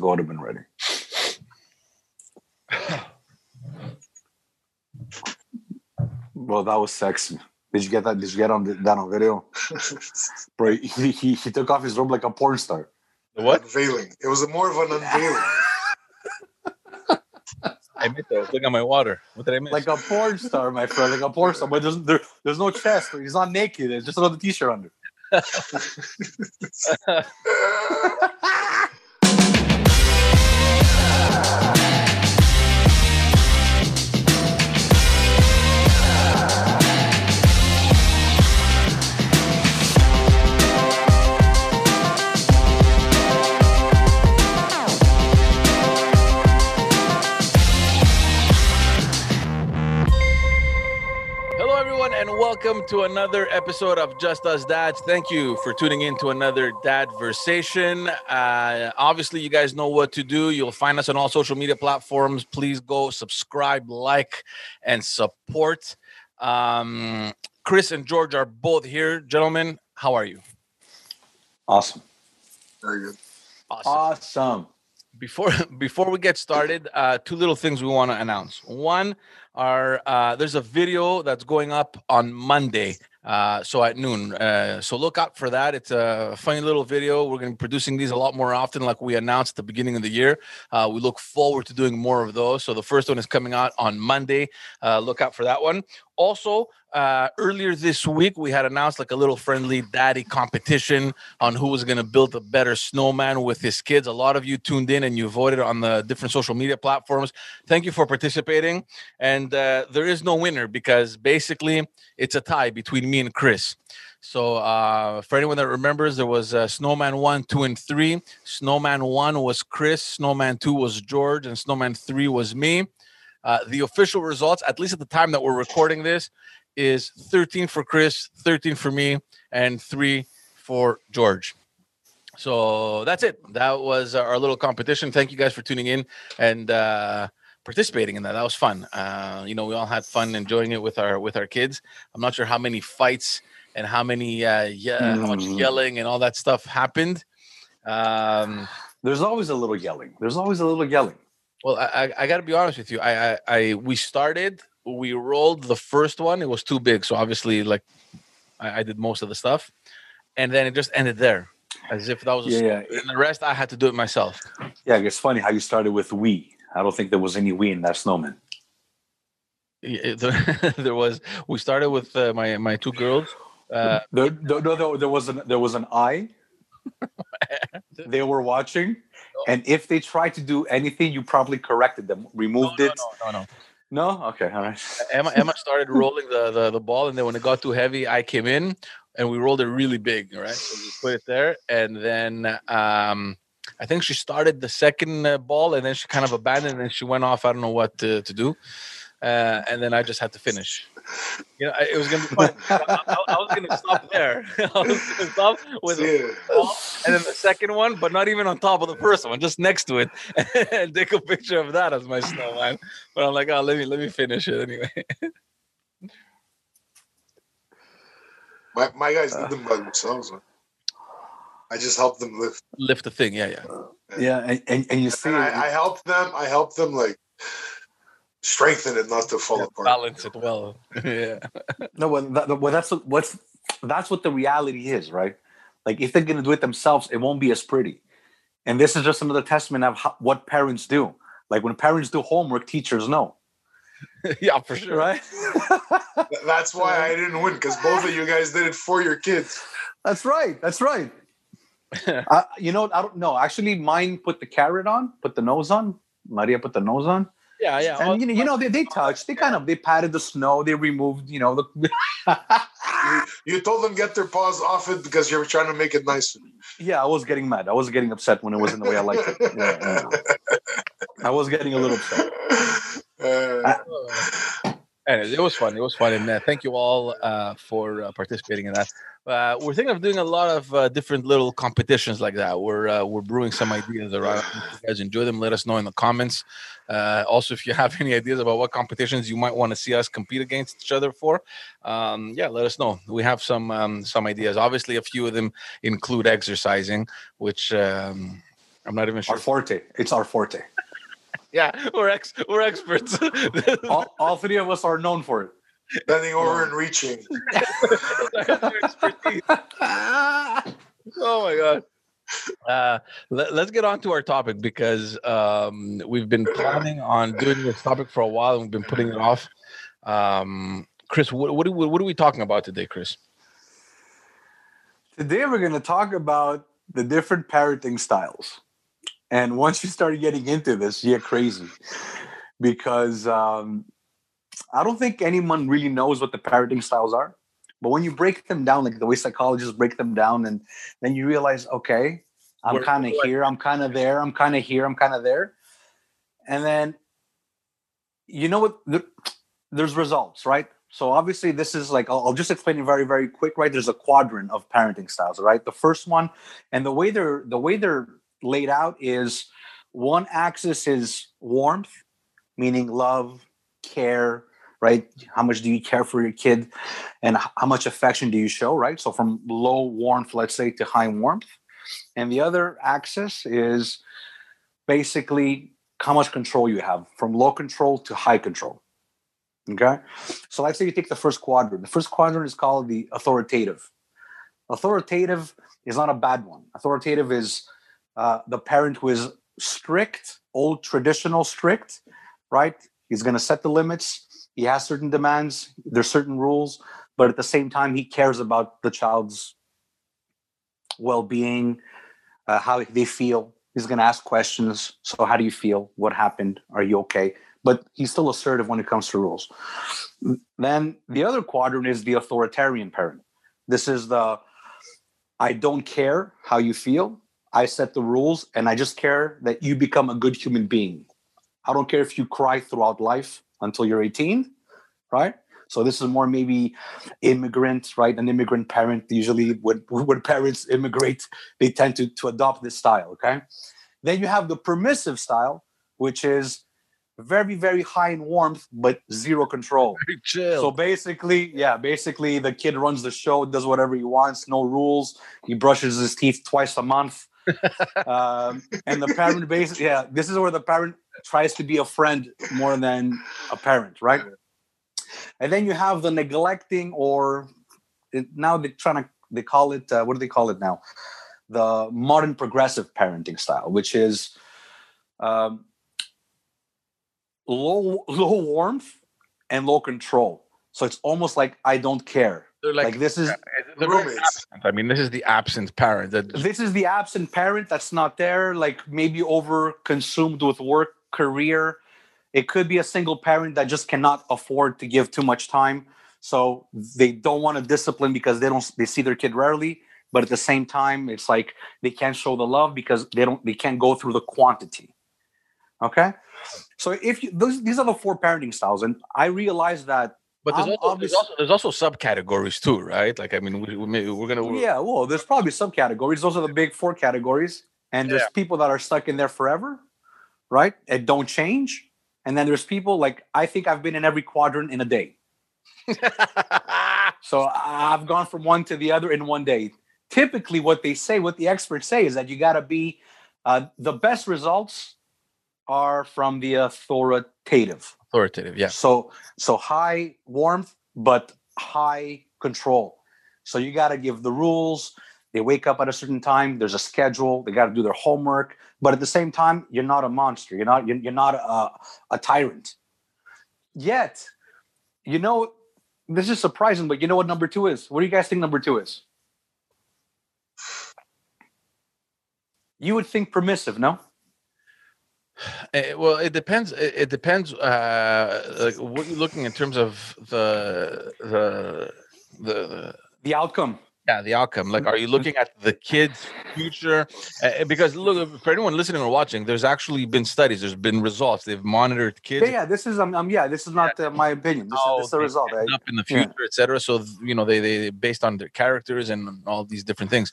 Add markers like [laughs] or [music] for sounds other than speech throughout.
ago, I would have been ready. well, that was sexy. Did you get that? Did you get on the, that on video, [laughs] bro? He, he he took off his robe like a porn star. The what? Unveiling. It was more of an unveiling. I admit that. I was looking at my water. What did I miss? like a porn star, my friend, like a porn star. But there's there, there's no chest. He's not naked. There's just another t-shirt under. [laughs] [laughs] welcome to another episode of Just Us Dads. Thank you for tuning in to another Dadversation. Uh, obviously, you guys know what to do. You'll find us on all social media platforms. Please go subscribe, like, and support. Um, Chris and George are both here. Gentlemen, how are you? Awesome. Very good. Awesome. Awesome. before [laughs] before we get started uh two little things we want to announce one uh there's a video that's going up on monday uh so at noon. Uh so look out for that. It's a funny little video. We're going to be producing these a lot more often like we announced at the beginning of the year. Uh we look forward to doing more of those. So the first one is coming out on monday. Uh look out for that one also uh earlier this week we had announced like a little friendly daddy competition on who was going to build a better snowman with his kids. A lot of you tuned in and you voted on the different social media platforms. Thank you for participating. And uh, there is no winner because basically it's a tie between me and Chris. So uh, for anyone that remembers, there was uh, Snowman one, two, and three. Snowman one was Chris. Snowman two was George, and Snowman three was me. Uh, the official results, at least at the time that we're recording this, is 13 for Chris, 13 for me, and three for George. So that's it. That was our little competition. Thank you guys for tuning in and uh, participating in that. That was fun. Uh, you know, we all had fun enjoying it with our with our kids. I'm not sure how many fights and how many uh, yeah, how much Mm. yelling and all that stuff happened. Um, There's always a little yelling. There's always a little yelling. Well, I, I, I got to be honest with you. I, I, I, we started, we rolled the first one. It was too big, so obviously, like, I, I did most of the stuff, and then it just ended there, as if that was. A Yeah. And the rest, I had to do it myself. Yeah, it's funny how you started with we. I don't think there was any we in that snowman. Yeah, [laughs] there, there was. We started with uh, my my two girls. Uh, There, there, no, there, there was an there was an I. [laughs] they were watching, and if they tried to do anything, you probably corrected them, removed no, it. no, no, no. No, okay, all right. Emma Emma started rolling the, the the ball, and then when it got too heavy, I came in and we rolled it really big. Right, so we put it there, and then um, I think she started the second uh, ball, and then she kind of abandoned, and she went off. I don't know what to, to do, uh, and then I just had to finish. You know, it was gonna be fun. I, I- I was gonna stop there. [laughs] I was gonna stop with the Yeah. and then the second one, but not even on top of the first one, just next to it, [laughs] and take a picture of that as my snowman. But I'm like, oh, let me let me finish it anyway. [laughs] My, my guys did uh. them by themselves. man. I just helped them lift. lift the thing. Yeah, yeah. Uh, yeah, and, and, and you see, And I, I helped them. I helped them like strengthen it not to fall apart. Balance it well. [laughs] yeah. no, well, that, well, that's what- what's that's what the reality is, right? Like if they're gonna do it themselves, it won't be as pretty. And this is just another testament of how, what parents do. Like when parents do homework, teachers know, [laughs] yeah, for sure. right? That's why I didn't win because both of you guys did it for your kids. That's right. That's right. [laughs] uh, you know, I don't know. Actually, mine put the carrot on, put the nose on. Maria put the nose on, Yeah, yeah. and you know, you know, they, they touched. They kind of they patted the snow. They removed, you know, the. [laughs] You, you told them get their paws off it because you were trying to make it nice. yeah, I was getting mad. I was getting upset when it wasn't the way I liked it. [laughs] Yeah, yeah. I was getting a little upset. Uh, Anyways, it was fun. It was fun, and uh, thank you all uh, for uh, participating in that. Uh, we're thinking of doing a lot of uh, different little competitions like that. We're uh, we're brewing some ideas around. If you guys enjoy them, let us know in the comments. Uh, also, if you have any ideas about what competitions you might want to see us compete against each other for, um, yeah, let us know. We have some um, some ideas. Obviously, a few of them include exercising, which um, I'm not even sure. Our forte. It's our forte. Yeah, we're ex we're experts. [laughs] all, all three of us are known for it. Bending over and reaching. [laughs] Oh my god. Uh, let, us get on to our topic because um, we've been planning on doing this topic for a while and we've been putting it off. Um, Chris, what, what, are we, what are we talking about today, Chris? Today we're going to talk about the different parenting styles. And once you start getting into this, you're crazy because um, I don't think anyone really knows what the parenting styles are. But when you break them down, like the way psychologists break them down, and then you realize, okay, I'm kind of here, I'm kind of there, I'm kind of here, I'm kind of there. And then, you know what? There- There's results, right? So obviously, this is like I'll, I'll just explain it very, very quick, right? There's a quadrant of parenting styles, right? The first one, and the way they're the way they're laid out is one axis is warmth, meaning love, care, right? How much do you care for your kid, and how much affection do you show, right? So from low warmth, let's say, to high warmth, and the other axis is basically how much control you have, from low control to high control. Okay, so let's say you take the first quadrant. The first quadrant is called the authoritative. Authoritative is not a bad one. Authoritative is uh, the parent who is strict, old traditional strict, right? He's going to set the limits. He has certain demands. There's certain rules, but at the same time, he cares about the child's well-being, uh, how they feel. He's going to ask questions. So, how do you feel? What happened? Are you okay? But he's still assertive when it comes to rules. Then the other quadrant is the authoritarian parent. This is the I don't care how you feel. I set the rules and I just care that you become a good human being. I don't care if you cry throughout life until you're 18, right? So this is more maybe immigrant, right? An immigrant parent usually when [laughs] when parents immigrate, they tend to to adopt this style, okay? Then you have the permissive style, which is very very high in warmth but zero control. Very chill. So basically, yeah, basically the kid runs the show, does whatever he wants, no rules. He brushes his teeth twice a month. Um, and the parent basically, yeah, this is where the parent tries to be a friend more than a parent, right? And then you have the neglecting, or it, now they're trying to, they call it, uh, what do they call it now? The modern progressive parenting style, which is um, low, low warmth and low control. So it's almost like I don't care. They're Like, like, this is they're Roommates. I mean, this is the absent parent. That this is the absent parent that's not there, like maybe over consumed with work, career. It could be a single parent that just cannot afford to give too much time. So they don't want to discipline because they don't they see their kid rarely. But at the same time, it's like they can't show the love because they don't they can't go through the quantity. Okay. So if you those these are the four parenting styles, and I realize that but there's also, there's also there's also subcategories too, right? Like I mean, we, we may, we're gonna yeah, well, there's probably subcategories. Those are the big four categories. And there's people that are stuck in there forever, right? And don't change. And then there's people like I think I've been in every quadrant in a day. [laughs] So I've gone from one to the other in one day. Typically, what they say, what the experts say, is that you got to be uh, the best results are from the authoritative. authoritative. Yeah. So so high warmth, but high control. So you got to give the rules. They wake up at a certain time. There's a schedule. They got to do their homework. But at the same time, you're not a monster. You're not. You're, you're not a, a tyrant. Yet, you know, this is surprising. But you know what number two is? What do you guys think number two is? You would think permissive, no? Eh, well, it depends. It, it depends. Uh, like what you're looking in terms of the the the The outcome. yeah the outcome. Like, are you looking at the kid's future? Uh, because look, for anyone listening or watching, there's actually been studies. There's been results. They've monitored kids. Yeah, yeah. This is um, um yeah. This is not uh, my opinion. This how is, this is the result. Right? up in the Yeah. future, etc. So you know they they based on their characters and all these different things.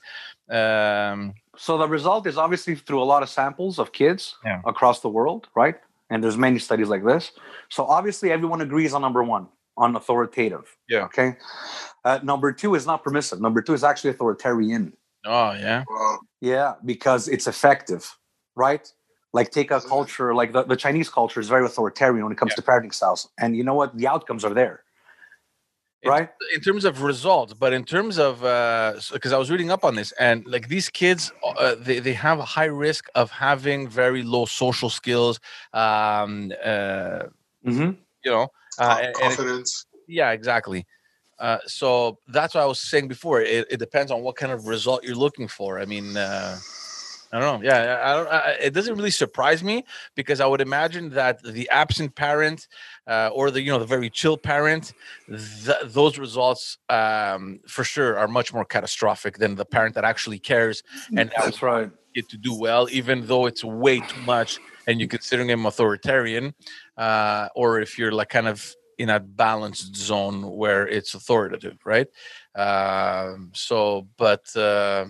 Um, So the result is obviously through a lot of samples of kids Yeah. across the world, right? And there's many studies like this. So obviously everyone agrees on number one, on authoritative. Yeah. Okay. Uh, number two is not permissive. Number two is actually authoritarian. oh yeah, Yeah, because it's effective. right? Like take a culture like the, the Chinese culture is very authoritarian when it comes to parenting styles, and you know what? The outcomes are there, In- right? in terms of results but in terms of because i was reading up on this and like these kids uh, they, they have a high risk of having very low social skills um uh Mm-hmm. you know uh, and- and it- confidence. yeah exactly uh so that's what i was saying before it, it depends on what kind of result you're looking for i mean uh I don't know. Yeah, I don't. I, it doesn't really surprise me because I would imagine that the absent parent uh, or the you know the very chill parent, th- those results um, for sure are much more catastrophic than the parent that actually cares and That's right. it to do well, even though it's way too much and you're considering him authoritarian, uh, or if you're like kind of in a balanced zone where it's authoritative, right? Um, so, but uh,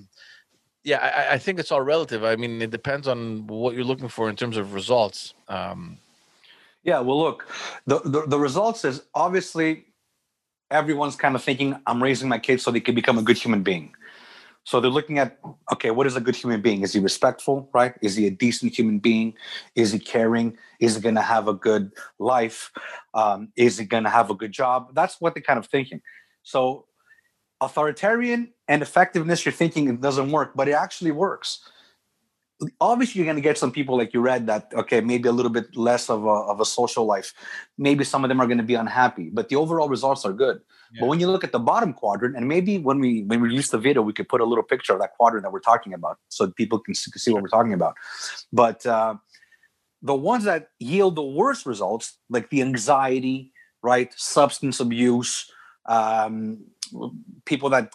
yeah, I, I think it's all relative. I mean, it depends on what you're looking for in terms of results. Um, Yeah, well, look, the, the the results is obviously everyone's kind of thinking I'm raising my kids so they can become a good human being. So they're looking at okay, what is a good human being? Is he respectful, right? Is he a decent human being? Is he caring? Is he going to have a good life? Um, is he going to have a good job? That's what they're kind of thinking. So authoritarian and effectiveness, you're thinking it doesn't work, but it actually works. Obviously you're going to get some people like you read that okay maybe a little bit less of a, of a social life. Maybe some of them are going to be unhappy but the overall results are good. Yeah. but when you look at the bottom quadrant and maybe when we when we release the video we could put a little picture of that quadrant that we're talking about so people can see, can see what we're talking about. But uh, the ones that yield the worst results like the anxiety right substance abuse um, people that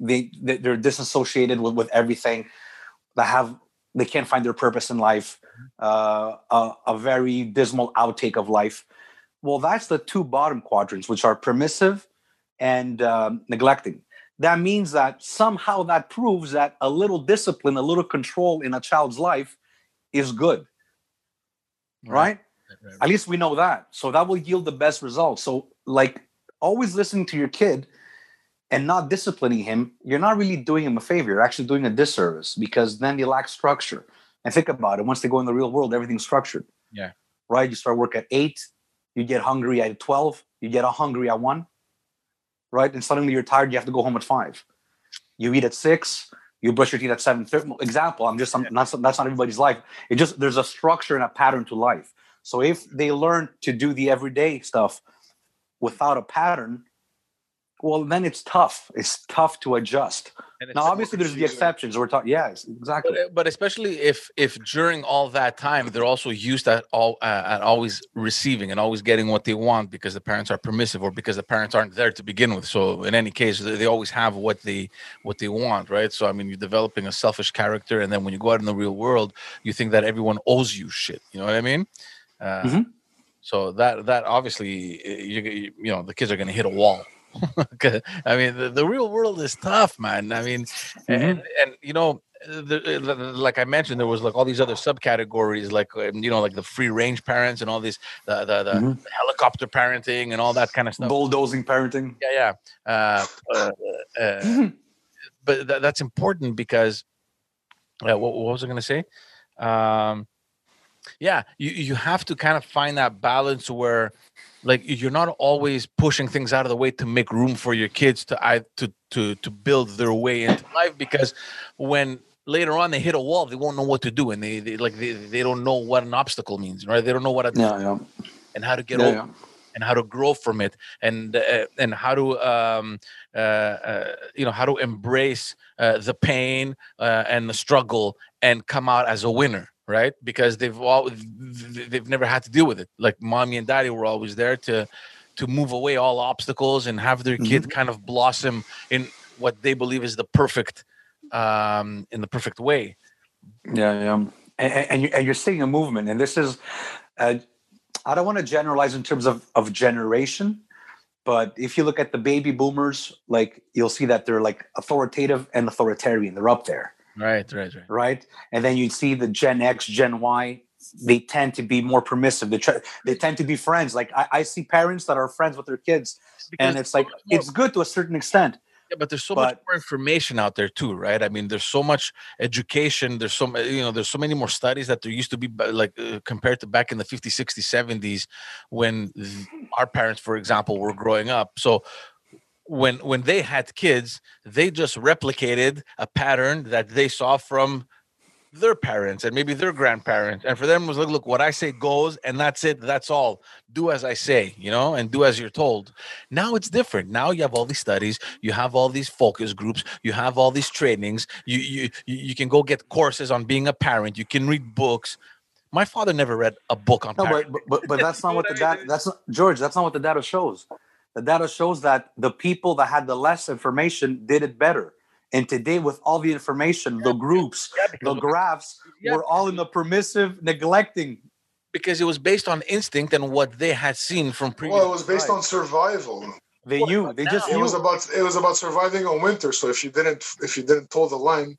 they they- they're disassociated with, with everything that have they can't find their purpose in life uh, a, a very dismal outtake of life. Well that's the two bottom quadrants which are permissive and um, neglecting. That means that somehow that proves that a little discipline a little control in a child's life is good. Right, at least we know that. So that will yield the best results. So like always listening to your kid and not disciplining him, you're not really doing him a favor. You're actually doing a disservice because then they lack structure. And think about it. Once they go in the real world, everything's structured. Yeah. Right? You start work at eight, you get hungry at 12, you get hungry at one, right? And suddenly you're tired, you have to go home at five. You eat at six, you brush your teeth at seven. Example, I'm just, I'm not, that's not everybody's life. It just, there's a structure and a pattern to life. So if they learn to do the everyday stuff without a pattern, well, then it's tough. It's tough to adjust. Now, obviously, there's the exceptions. We're talking, yeah, exactly. but, but especially if if during all that time they're also used at all uh, at always receiving and always getting what they want because the parents are permissive or because the parents aren't there to begin with so in any case they, they always have what they what they want right so i mean you're developing a selfish character and then when you go out in the real world you think that everyone owes you shit you know what i mean uh, Mhm. so that that obviously uh, you, you know the kids are going to hit a wall [laughs] I mean, the, the real world is tough, man. I mean, and and you know, the, the- like I mentioned, there was like all these other subcategories, like um, you know, like the free range parents and all these the the, the Mhm. helicopter parenting and all that kind of stuff. Bulldozing parenting. Yeah, yeah. Uh, uh, uh, but tha- that's important because uh, what, what was I going to say? Um, yeah, you you have to kind of find that balance where, like, you're not always pushing things out of the way to make room for your kids to I to to to build their way into life because when later on they hit a wall they won't know what to do and they, they like they, they don't know what an obstacle means right they don't know what a Yeah, yeah. and how to get yeah, over yeah. and how to grow from it and uh, and how to um, uh, uh, you know how to embrace uh, the pain uh, and the struggle and come out as a winner right? Because they've all they've never had to deal with it. Like mommy and daddy were always there to to move away all obstacles and have their kid kind of blossom in what they believe is the perfect um in the perfect way. Yeah, yeah. And, and, and you- and you're seeing a movement, and this is, uh, I don't want to generalize in terms of, of generation, but if you look at the baby boomers, like you'll see that they're like authoritative and authoritarian. They're up there, right right right right? And then you see the Gen X, Gen Y. They tend to be more permissive. They try, they tend to be friends. Like I, I see parents that are friends with their kids, and Because it's like it's good to a certain extent. Yeah, but there's so much more information out there too, right? I mean, there's so much education. There's so you know, there's so many more studies that there used to be, like uh, compared to back in the 50s, 60s, 70s, when our parents, for example, were growing up. So when when they had kids, they just replicated a pattern that they saw from their parents and maybe their grandparents and for them it was like look what i say goes and that's it that's all do as i say you know and do as you're told now it's different now you have all these studies you have all these focus groups you have all these trainings you you you can go get courses on being a parent you can read books my father never read a book on No, but but, but, [laughs] that's not what the what I mean? data. That's not George. That's not what the data shows. The data shows that the people that had the less information did it better. And today, with all the information, the groups, Yeah, the graphs, yeah, we're all in the permissive, neglecting. because it was based on instinct and what they had seen from previous Well, it was based Right. on survival. They Well, knew. but They just It knew. was about it was about surviving on winter. So if you didn't if you didn't toe the line,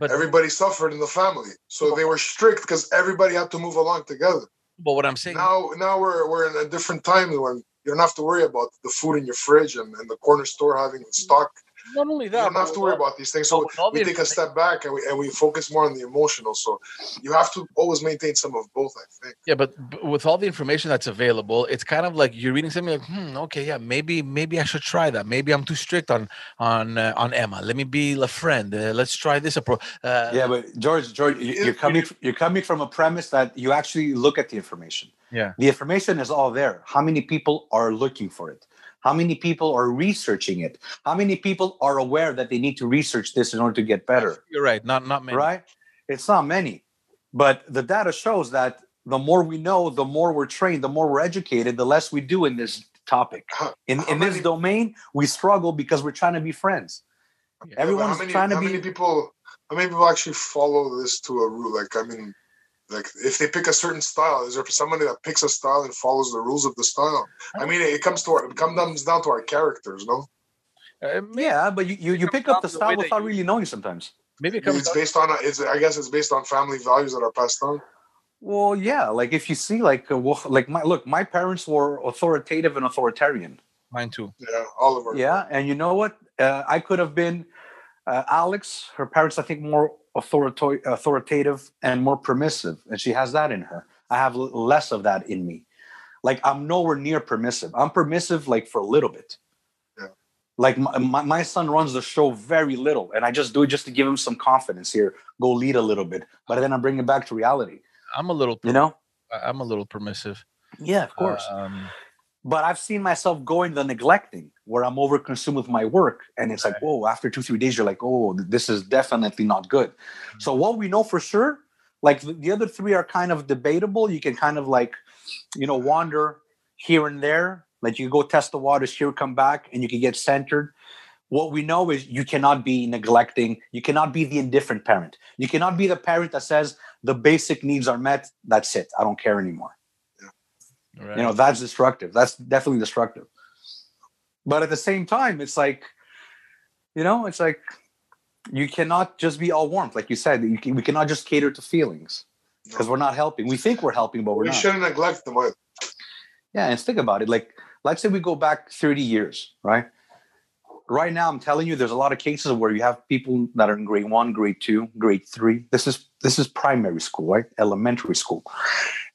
but everybody suffered in the family. So they were strict because everybody had to move along together. but what i'm saying Now now we're we're in a different time when you don't have to worry about the food in your fridge and, and the corner store having mm-hmm. stock. Not only You that don't have to worry about these things. So we take a step back and we and we focus more on the emotional. So you have to always maintain some of both, I think. Yeah, but with all the information that's available, it's kind of like you're reading something like, hmm, okay, yeah, maybe maybe I should try that. Maybe I'm too strict on on uh, on Emma. Let me be a friend. Uh, let's try this approach. Uh, Yeah, but George, George, you- you're coming. You're coming from a premise that you actually look at the information. Yeah. The information is all there. How many people are looking for it? How many people are researching it? How many people are aware that they need to research this in order to get better? you're right. Not not many. Right? It's not many. But the data shows that the more we know, the more we're trained, the more we're educated, the less we do in this topic. How- In how in this domain, we struggle because we're trying to be friends. Yeah, Yeah, Everyone's many, trying to how be many people how many people actually follow this to a rule like i mean like if they pick a certain style is there somebody that picks a style and follows the rules of the style i mean it comes to our it comes down to our characters no maybe, Yeah, but you, you, you pick up the to the style without you- really knowing sometimes. maybe it comes. it's based on it's i guess it's based on family values that are passed on Well, yeah, like if you see, like, uh, well, like my look, my parents were authoritative and authoritarian. Mine too. yeah oliver Yeah, and you know what? Uh, I could have been uh, Alex. Her parents, I think, more authorita- authoritative and more permissive, and she has that in her. I have l- less of that in me. Like I'm nowhere near permissive. I'm permissive, like for a little bit. Yeah. Like my, my, my son runs the show very little, and I just do it just to give him some confidence here. Go lead a little bit, but then I bring it back to reality. I'm a little. You know? I- I'm a little permissive. Yeah, of course. Um, but I've seen myself going the neglecting where I'm over consumed with my work. And it's like, whoa, after two, three days, you're like, oh, this is definitely not good. Mm-hmm. So what we know for sure, like the, the other three are kind of debatable. You can kind of like, you know, wander here and there. Like you go test the waters here, come back, and you can get centered. What we know is you cannot be neglecting. You cannot be the indifferent parent. You cannot be the parent that says the basic needs are met. That's it. I don't care anymore right. you know that's destructive. That's definitely destructive. But at the same time it's like you know it's like you cannot just be all warmth like you said you can, we cannot just cater to feelings because we're not helping. We think we're helping but we're we not. shouldn't neglect them either. yeah and think about it like let's say we go back 30 years right? Right now i'm telling you there's a lot of cases where you have people that are in grade one grade two grade three. This is this is primary school right? Elementary school.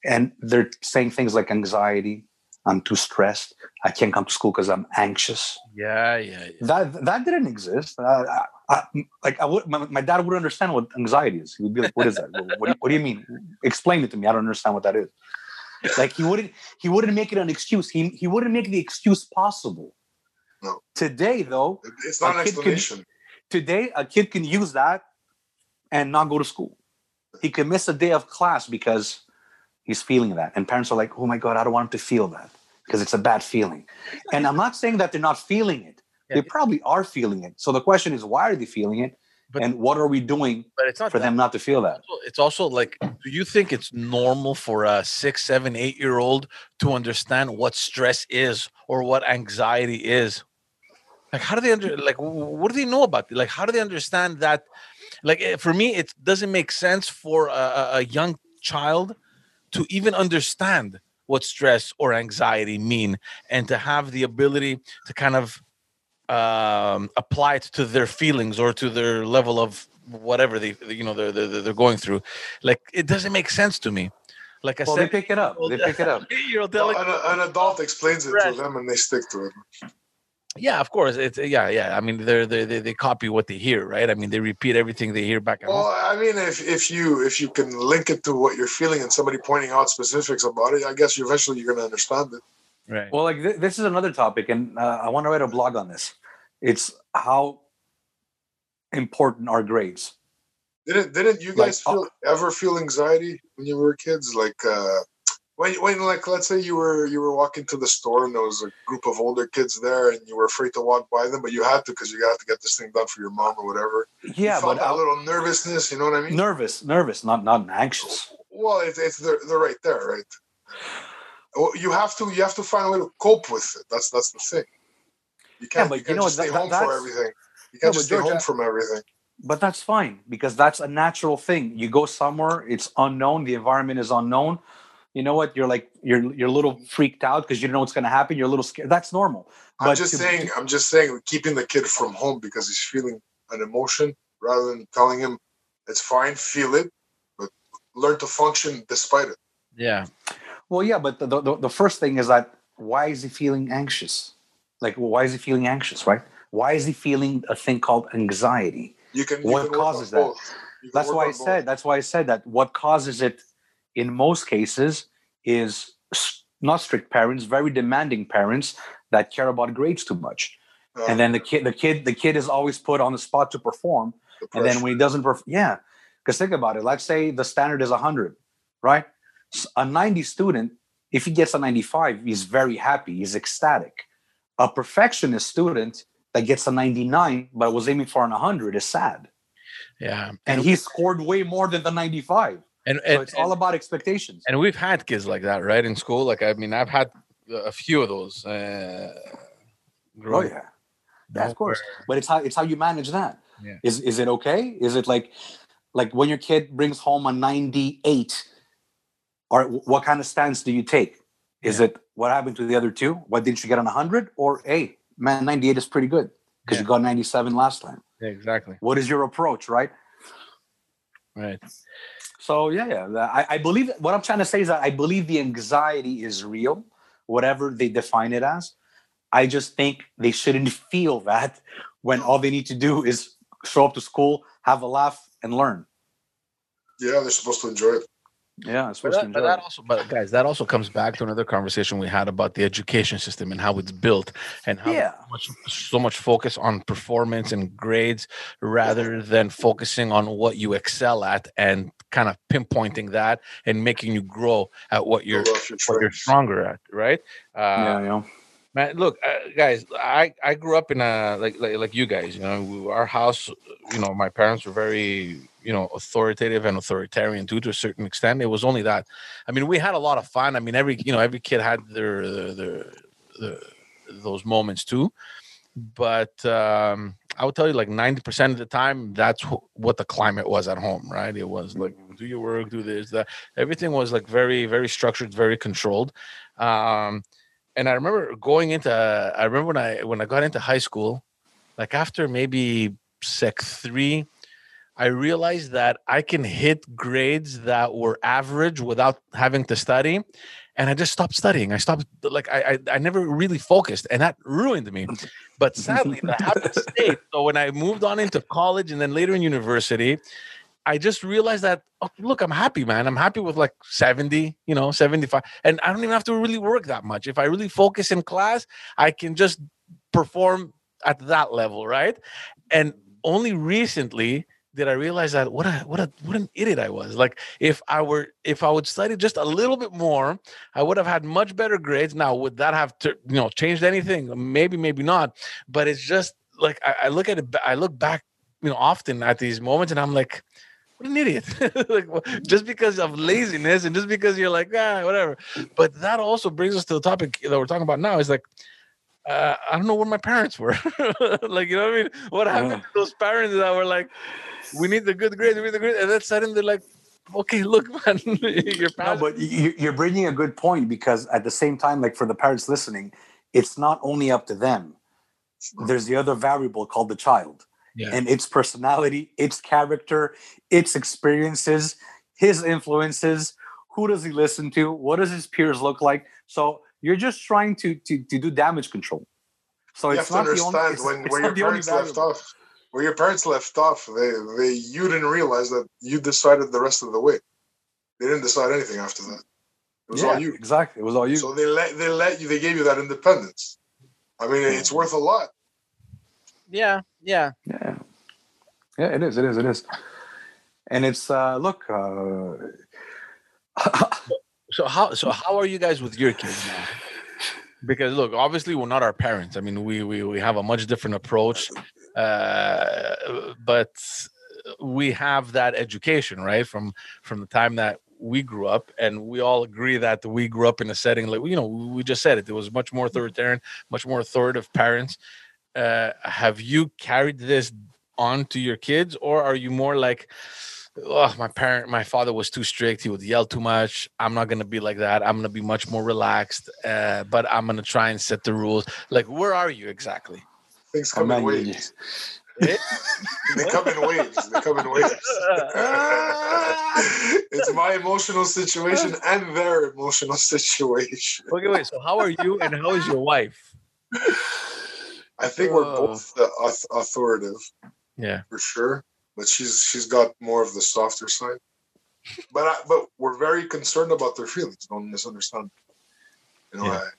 And they're saying things like anxiety i'm too stressed i can't come to school because i'm anxious. Yeah, yeah, yeah. that that didn't exist. Uh, I, I, like i would my, my dad would understand what anxiety is. He would be like what is that? What, what, do you, what do you mean? Explain it to me. I don't understand what that is. Like he wouldn't he wouldn't make it an excuse. He, he wouldn't make the excuse possible. No. today though It's not an kid can- explanation. today a kid can use that and not go to school he can miss a day of class because he's feeling that. And parents are like oh my god i don't want him to feel that because it's a bad feeling. And i'm not saying that they're not feeling it. Yeah, they probably are feeling it. So the question is why are they feeling it? But- and what are we doing but it's not for that. them not to feel that? It's also like do you think it's normal for a six seven eight year old to understand what stress is or what anxiety is? Like how do they under like what do they know about it like how do they understand that like eh, for me it doesn't make sense for a, a- a young child to even understand what stress or anxiety mean and to have the ability to kind of um, apply it to their feelings or to their level of whatever they you know they're they're, they're going through. Like it doesn't make sense to me. Like I Well, they said, pick it up. They [laughs] pick it up. you know, they're Well, an, an adult explains it to them and they stick to it. Yeah, of course, it's yeah, yeah. I mean, they're, they they they copy what they hear, right? I mean, they repeat everything they hear back at Well, home. I mean, if if you if you can link it to what you're feeling and somebody pointing out specifics about it, I guess you eventually you're going to understand it. Right. Well, like th- this is another topic, and uh, I want to write a blog on this. It's how important are grades. Didn't didn't you Like, guys feel ever feel anxiety when you were kids? Like uh when when like let's say you were you were walking to the store and there was a group of older kids there and you were afraid to walk by them, but you had to because you got to get this thing done for your mom or whatever. Yeah, you but a uh, little nervousness. You know what I mean? nervous, nervous, not not anxious. Well, it's it's they're, they're right there, right? Well, you have to you have to find a way to cope with it. That's that's the thing. You can't, but you you can't know, just stay that- home for everything. You can't just stay George, home from everything. But that's fine because that's a natural thing. You go somewhere, it's unknown, the environment is unknown. You know what? You're like you're you're a little freaked out because you don't know what's going to happen. You're a little scared. That's normal. I'm just to- saying. I'm just saying, keeping the kid from home because he's feeling an emotion, rather than telling him it's fine, feel it, but learn to function despite it. Yeah. Well, yeah, but the, the the first thing is that why is he feeling anxious? Like, why is he feeling anxious? Right? Why is he feeling a thing called anxiety? You can. You What can causes that? both. You can That's why on I both. said. That's why I said that. What causes it, in most cases, is not strict parents, very demanding parents that care about grades too much, Uh, and then the kid, the kid, the kid is always put on the spot to perform, the and then when he doesn't perform, yeah, because think about it. Let's say the standard is hundred, right? A ninety student, if he gets a ninety-five, he's very happy, he's ecstatic. A perfectionist student that gets a ninety-nine but was aiming for an hundred is sad, Yeah. and he scored way more than the ninety-five. And, So and, it's all about expectations. and we've had kids like that, right? In school. Like, I mean, I've had a few of those. Uh, Oh yeah, yeah, of course. But it's how it's how you manage that. Yeah. Is is it okay? Is it like like when your kid brings home a ninety eight, or what kind of stance do you take? Is it what happened to the other two? Why didn't you get on hundred? Or hey, man, ninety eight is pretty good because Yeah. you got ninety seven last time. Yeah, exactly. What is your approach, right? Right. So yeah, yeah. I, I believe what I'm trying to say is that I believe the anxiety is real, whatever they define it as. I just think they shouldn't [laughs] feel that when all they need to do is show up to school, have a laugh, and learn. yeah, they're supposed to enjoy it. Yeah, it's But supposed to that, but that also, but guys, that also comes back to another conversation we had about the education system and how it's built and how Yeah. much, so much focus on performance and grades rather than focusing on what you excel at and kind of pinpointing that and making you grow at what you're your what you're stronger at, right? Uh, yeah, yeah. Man, look, uh, guys, I I grew up in a like like like you guys. You know, our house. You know, my parents were very you know authoritative and authoritarian too to a certain extent. It was only that. I mean, we had a lot of fun. I mean, every you know every kid had their their, their, their those moments too. But um, I would tell you, like ninety percent of the time, that's wh- what the climate was at home. Right? It was like do your work, do this, that. Everything was like very very structured, very controlled. Um, and I remember going into I remember when I when I got into high school, like after maybe sec three, I realized that I can hit grades that were average without having to study. And I just stopped studying. I stopped like I I, I never really focused, and that ruined me. But sadly, habit [laughs] stayed. So when I moved on into college and then later in university, I just realized that oh, look, I'm happy, man. I'm happy with like 70, you know, 75. And I don't even have to really work that much. If I really focus in class, I can just perform at that level, right? And only recently did I realize that what a what a what an idiot I was. Like if I were if I would study just a little bit more, I would have had much better grades. Now, would that have to you know changed anything? Maybe, maybe not. But it's just like I, I look at it. I look back, you know, often at these moments, and I'm like, what an idiot! [laughs] like just because of laziness and just because you're like ah whatever. But that also brings us to the topic that we're talking about now. Is like. Uh, I don't know where my parents were. [laughs] like, you know what I mean? What happened to those parents that were like, we need the good grades, we need the grades, and then suddenly they're like, okay, look, [laughs] man, your No, but you, you're bringing a good point because at the same time, like for the parents listening, it's not only up to them. there's the other variable called the child Yeah. and its personality, its character, its experiences, his influences. Who does he listen to? What does his peers look like? So you're just trying to to, to do damage control. So you it's have to not the only. understand It's, when it's where not your parents left off. Where your parents left off, they they you didn't realize that you decided the rest of the way. They didn't decide anything after that. It was Yeah, all you. exactly. It was all you. So they let they let you. They gave you that independence. I mean, it's worth a lot. Yeah, yeah. Yeah. Yeah, it is. It is. It is. And it's uh look, uh [laughs] So how so how are you guys with your kids now? Because look, obviously we're not our parents. I mean, we we we have a much different approach, uh, but we have that education, right? From from the time that we grew up, and we all agree that we grew up in a setting like you know we just said it. It was much more authoritarian, much more authoritative parents. Uh, have you carried this on to your kids, or are you more like? Oh my parent my father was too strict. He would yell too much. I'm not going to be like that. I'm going to be much more relaxed uh, but i'm going to try and set the rules. Like where are you exactly? Things come in waves. They come in waves. They come in waves. [laughs] it's my emotional situation and their emotional situation. okay wait so how are you and how is your wife? I think we're Oh. both uh, authoritative. Yeah. For sure, but she's she's got more of the softer side. But I, but we're very concerned about their feelings. Don't misunderstand. You know, Yeah.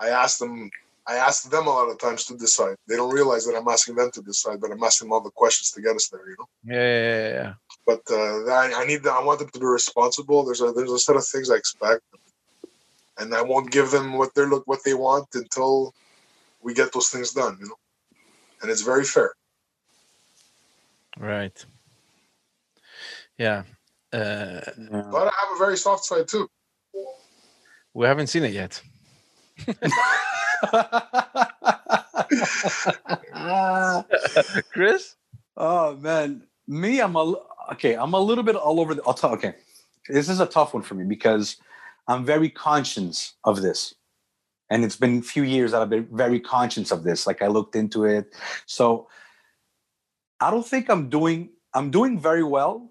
I I ask them I ask them a lot of times to decide. They don't realize that I'm asking them to decide, but I'm asking them all the questions to get us there. You know. yeah yeah yeah, but uh, I, I need them. I want them to be responsible. There's a there's a set of things I expect, and I won't give them what they look what they want until we get those things done. You know, and it's very fair. Right yeah uh, But I have a very soft side too. we haven't seen it yet [laughs] chris oh man, me, I'm a okay. I'm a little bit all over the. I'll tell. Okay, this is a tough one for me because I'm very conscious of this, and it's been a few years that I've been very conscious of this. Like I looked into it, so I don't think I'm doing. I'm doing very well.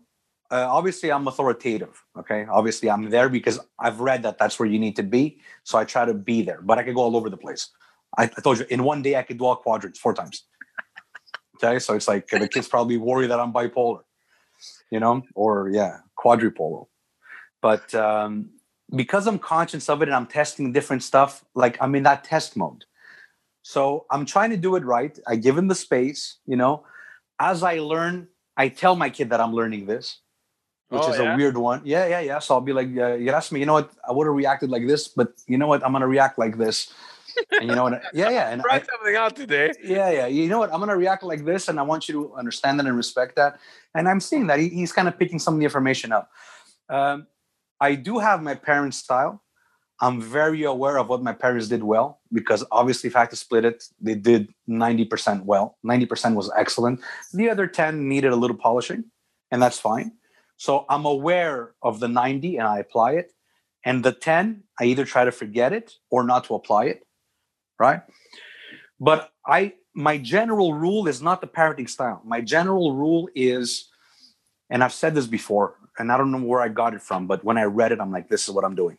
Uh, obviously, I'm authoritative. Okay, obviously, I'm there because I've read that that's where you need to be. So I try to be there, but I could go all over the place. I, I told you in one day I could do all quadrants four times. Okay, so it's like the kids probably worry that I'm bipolar, you know, or yeah, quadrupolar. But um, because I'm conscious of it and I'm testing different stuff, like I'm in that test mode. So I'm trying to do it right. I give him the space, you know. As I learn, I tell my kid that I'm learning this, which Oh, is yeah? a weird one. Yeah, yeah, yeah. So I'll be like, uh, you ask me, you know what? I would have reacted like this, but you know what? I'm gonna react like this. And you know what? [laughs] Yeah, yeah. And I, something out today yeah, yeah. You know what? I'm gonna react like this, and I want you to understand that and respect that. And I'm seeing that he, he's kind of picking some of the information up. Um, I do have my parents' style. I'm very aware of what my parents did well because obviously, if I had to split it, they did 90% well. 90% was excellent. The other 10 needed a little polishing, and that's fine. So I'm aware of the 90 and I apply it. And the 10, I either try to forget it or not to apply it. Right. But I my general rule is not the parenting style. My general rule is, and I've said this before, and I don't know where I got it from, but when I read it, I'm like, this is what I'm doing.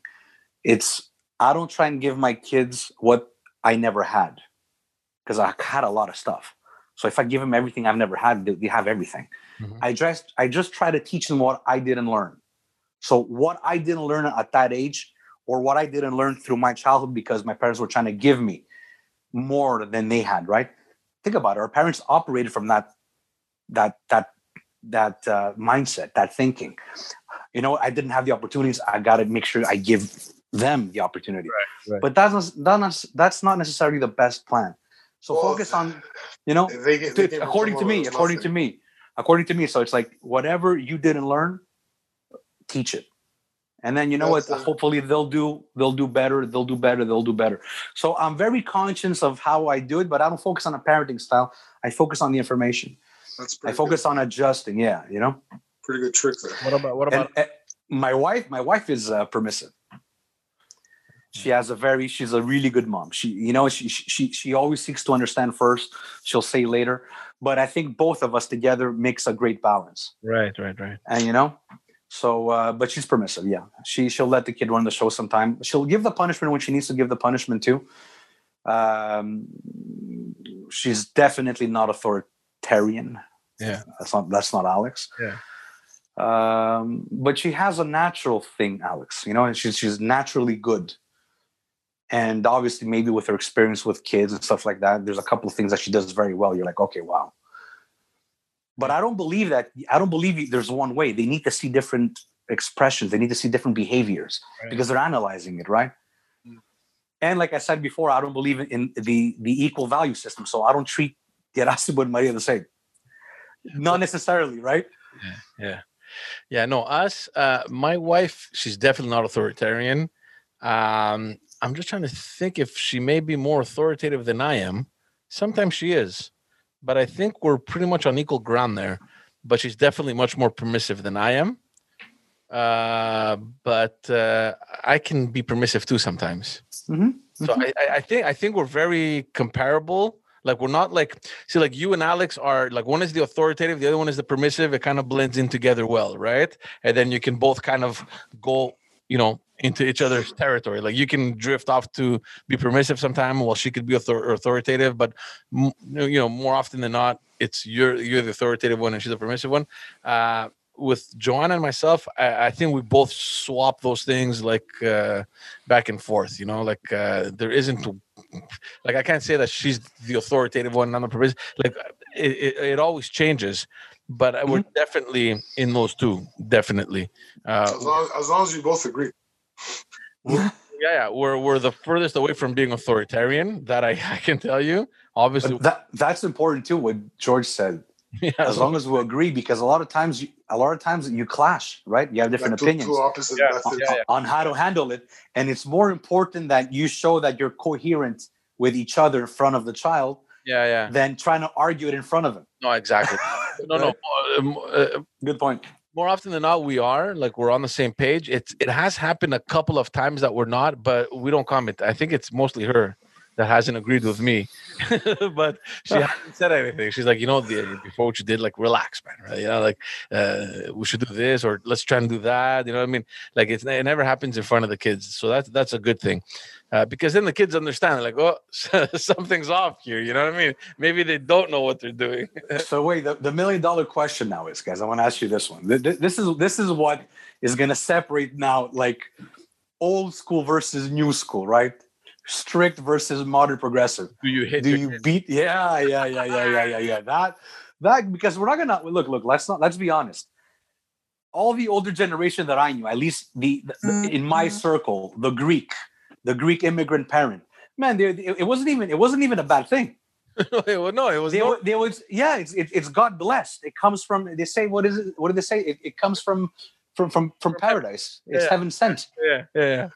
It's I don't try and give my kids what I never had. Because I had a lot of stuff. So if I give them everything I've never had, they, have everything. Mhm. I just I just try to teach them what I didn't learn. So what I didn't learn at that age, or what I didn't learn through my childhood because my parents were trying to give me more than they had, right? Think about it. Our parents operated from that that that that uh, mindset, that thinking. You know, I didn't have the opportunities. I got to make sure I give them the opportunity. Right, right. But that's not, that's not that's not necessarily the best plan. So Well, focus on, you know, They, they Dude, according to me, where there's according to me, according to me. So it's like whatever you didn't learn, teach it. And then you know That's what? it. Hopefully they'll do they'll do better, they'll do better, they'll do better. So I'm very conscious of how I do it, but I don't focus on a parenting style. I focus on the information. That's I pretty focus on adjusting. Yeah, you know. Pretty good trick there. what about what And about uh, my wife, my wife is uh, permissive. She has a very, she's a really good mom. She, you know, she, she, she always seeks to understand first. She'll say later, but I think both of us together makes a great balance. Right, right, right. And you know, so, uh, but she's permissive. Yeah, she she'll let the kid run the show sometime. She'll give the punishment when she needs to give the punishment too. Um, she's definitely not authoritarian. Yeah, that's not that's not Alex. Yeah. Um, but she has a natural thing, Alex. You know, and she's she's naturally good. And obviously, maybe with her experience with kids and stuff like that, there's a couple of things that she does very well. You're like, okay, wow. But I don't believe that. I don't believe there's one way. They need to see different expressions. They need to see different behaviors Right. because they're analyzing it, right? Mm. And like I said before, I don't believe in the the equal value system. So I don't treat Gerasimo and Maria the same. Not necessarily, right? yeah, yeah. No, us. Uh, my wife, she's definitely not authoritarian. Um, I'm just trying to think if she may be more authoritative than I am. Sometimes she is, but I think we're pretty much on equal ground there. But she's definitely much more permissive than I am. Uh, but uh, I can be permissive too sometimes. Mhm, So I, I- I think I think we're very comparable. Like we're not like see like you and Alex are like one is the authoritative, the other one is the permissive. It kind of blends in together well, right? And then you can both kind of go, you know, into each other's territory. Like you can drift off to be permissive sometime, while she could be author- authoritative. But you know, more often than not, it's you're you're the authoritative one and she's the permissive one. Uh, with Joanna and myself, I, I think we both swap those things like uh, back and forth. You know, like uh, there isn't like I can't say that she's the authoritative one. I'm the permissive. Like it, it, it always changes, but I we're definitely in those two. Definitely. Uh, as, long, as long as you both agree. yeah, yeah, we're we're the furthest away from being authoritarian. That I, [laughs] I can tell you. Obviously, But that that's important too. What George said. [laughs] yeah, As long as we agree, because a lot of times, you, a lot of times you clash, right? You have different Like two, opinions two opposite Yeah, methods. yeah, yeah. on how to handle it, and it's more important that you show that you're coherent with each other in front of the child yeah, yeah. than trying to argue it in front of him. No, exactly. [laughs] No, no. um, uh, Good point. more often than not we are like we're on the same page it's it has happened a couple of times that we're not but we don't comment i think it's mostly her that hasn't agreed with me [laughs] but she hasn't said anything she's like you know the, before what you did like relax man right? you know like uh, we should do this or let's try and do that you know what i mean like it's, it never happens in front of the kids so that's that's a good thing uh, because then the kids understand like oh [laughs] something's off here you know what i mean maybe they don't know what they're doing [laughs] So wait, the, the million dollar question now is, guys. I want to ask you this one. Th- th- This is this is what is going to separate now, like old school versus new school, right? Strict versus modern progressive. do you hit Do you kid? beat? Yeah, yeah, yeah, yeah, yeah, yeah, yeah. That that because we're not gonna look. Look, let's not. Let's be honest. All the older generation that I knew, at least the, the in my mm-hmm. circle, the Greek, the Greek immigrant parent, man, they, it it wasn't even it wasn't even a bad thing. [laughs] well, no it was They, no, they was yeah, it's it, it's God blessed. It comes from they say what is it? What do they say? It, it comes from from from from From paradise. It's Yeah. heaven sent. yeah yeah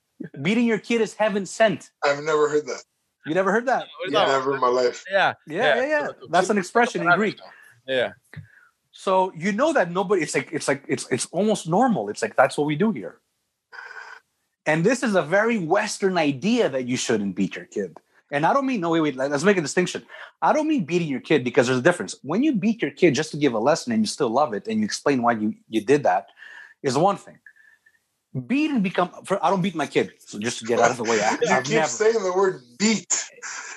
Beating your kid is heaven sent. I've never heard that. You never heard that? No. Never in my life. Yeah. Yeah, yeah, yeah. That's an expression in Greek. Yeah. So you know that nobody. It's like it's like it's it's almost normal. It's like that's what we do here. And this is a very Western idea that you shouldn't beat your kid. And I don't mean no wait wait. Let's make a distinction. I don't mean beating your kid because there's a difference. When you beat your kid just to give a lesson and you still love it and you explain why you you did that, is one thing. Beat and become. For, I don't beat my kid. So just to get out of the way, I, [laughs] You I've keep never. saying the word beat.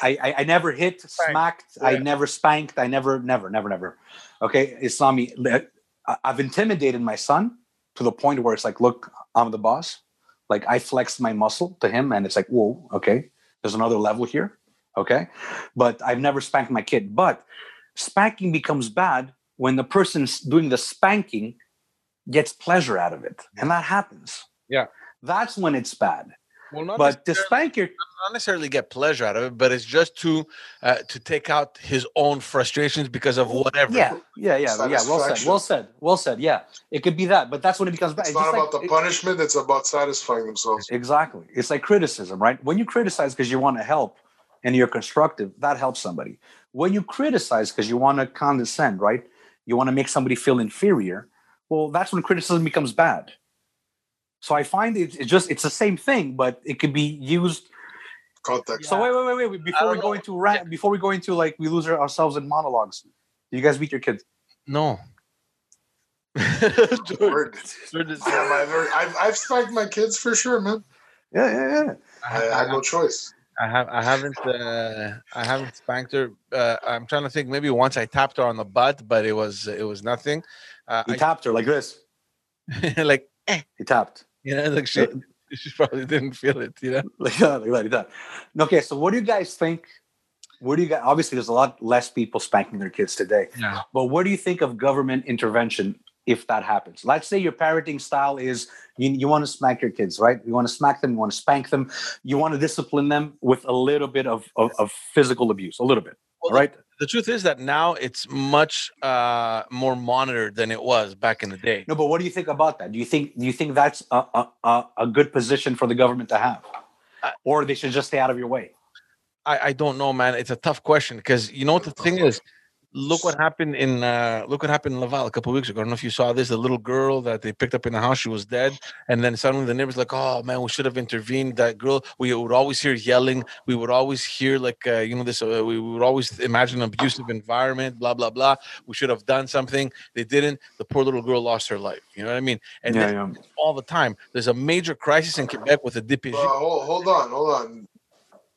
I, I, I never hit, smacked. I never spanked. I never, never, never, never. Okay, Islami. I- I've intimidated my son to the point where it's like, look, I'm the boss. Like I flexed my muscle to him, and it's like, whoa, okay, there's another level here. Okay, but I've never spanked my kid. But spanking becomes bad when the person doing the spanking gets pleasure out of it, and that happens. Yeah. that's when it's bad. Well, not But to necessarily- spank your not necessarily get pleasure out of it, but it's just to uh, to take out his own frustrations because of whatever. Yeah, yeah, yeah, yeah. Well said. Well said. Well said. Yeah, it could be that, but that's when it becomes bad. It's It's not about like- the it- punishment, it's about satisfying themselves. Exactly. It's like criticism, right? When you criticize because you want to help and you're constructive, that helps somebody. When you criticize because you want to condescend, right? You want to make somebody feel inferior. Well, that's when criticism becomes bad. So I find it, it's just it's the same thing, but it could be used. Context. So wait, wait, wait, wait, wait. Before we go know. into rant, before we go into like we lose ourselves in monologues. Do you guys beat your kids? No. George, Word. George is- Yeah, my- I've, I've, I've spanked my kids for sure, man. Yeah, yeah, yeah. I, I had no choice. I have I haven't uh, I haven't spanked her. Uh, I'm trying to think. Maybe once I tapped her on the butt, but it was it was nothing. Uh, He tapped her like this. I, [laughs] like He tapped. you know, like she [laughs] she probably didn't feel it. You know. like that, like that, like that. Okay, so what do you guys think? What do you guys? Obviously, there's a lot less people spanking their kids today. Yeah. But what do you think of government intervention if that happens? Let's say your parenting style is you, you want to smack your kids, right? You want to smack them, you want to spank them, you want to discipline them with a little bit of, of, of physical abuse, a little bit, Well, right? The truth is that now it's much uh, more monitored than it was back in the day. No, but what do you think about that? Do you think do you think that's a a, a, good position for the government to have, I- or they should just stay out of your way? I, I don't know, man. It's a tough question because you know what the thing is. Look what happened in uh, look what happened in Laval a couple of weeks ago. I don't know if you saw this. The little girl that they picked up in the house, she was dead, and then suddenly the neighbors like, "Oh man, we should have intervened." That girl, we would always hear yelling. We would always hear like uh, you know this. Uh, we would always imagine an abusive environment. Blah blah blah. We should have done something. They didn't. The poor little girl lost her life. You know what I mean? And yeah, then yeah. all the time, there's a major crisis in Quebec with the DPJ. Uh, hold, hold on, hold on.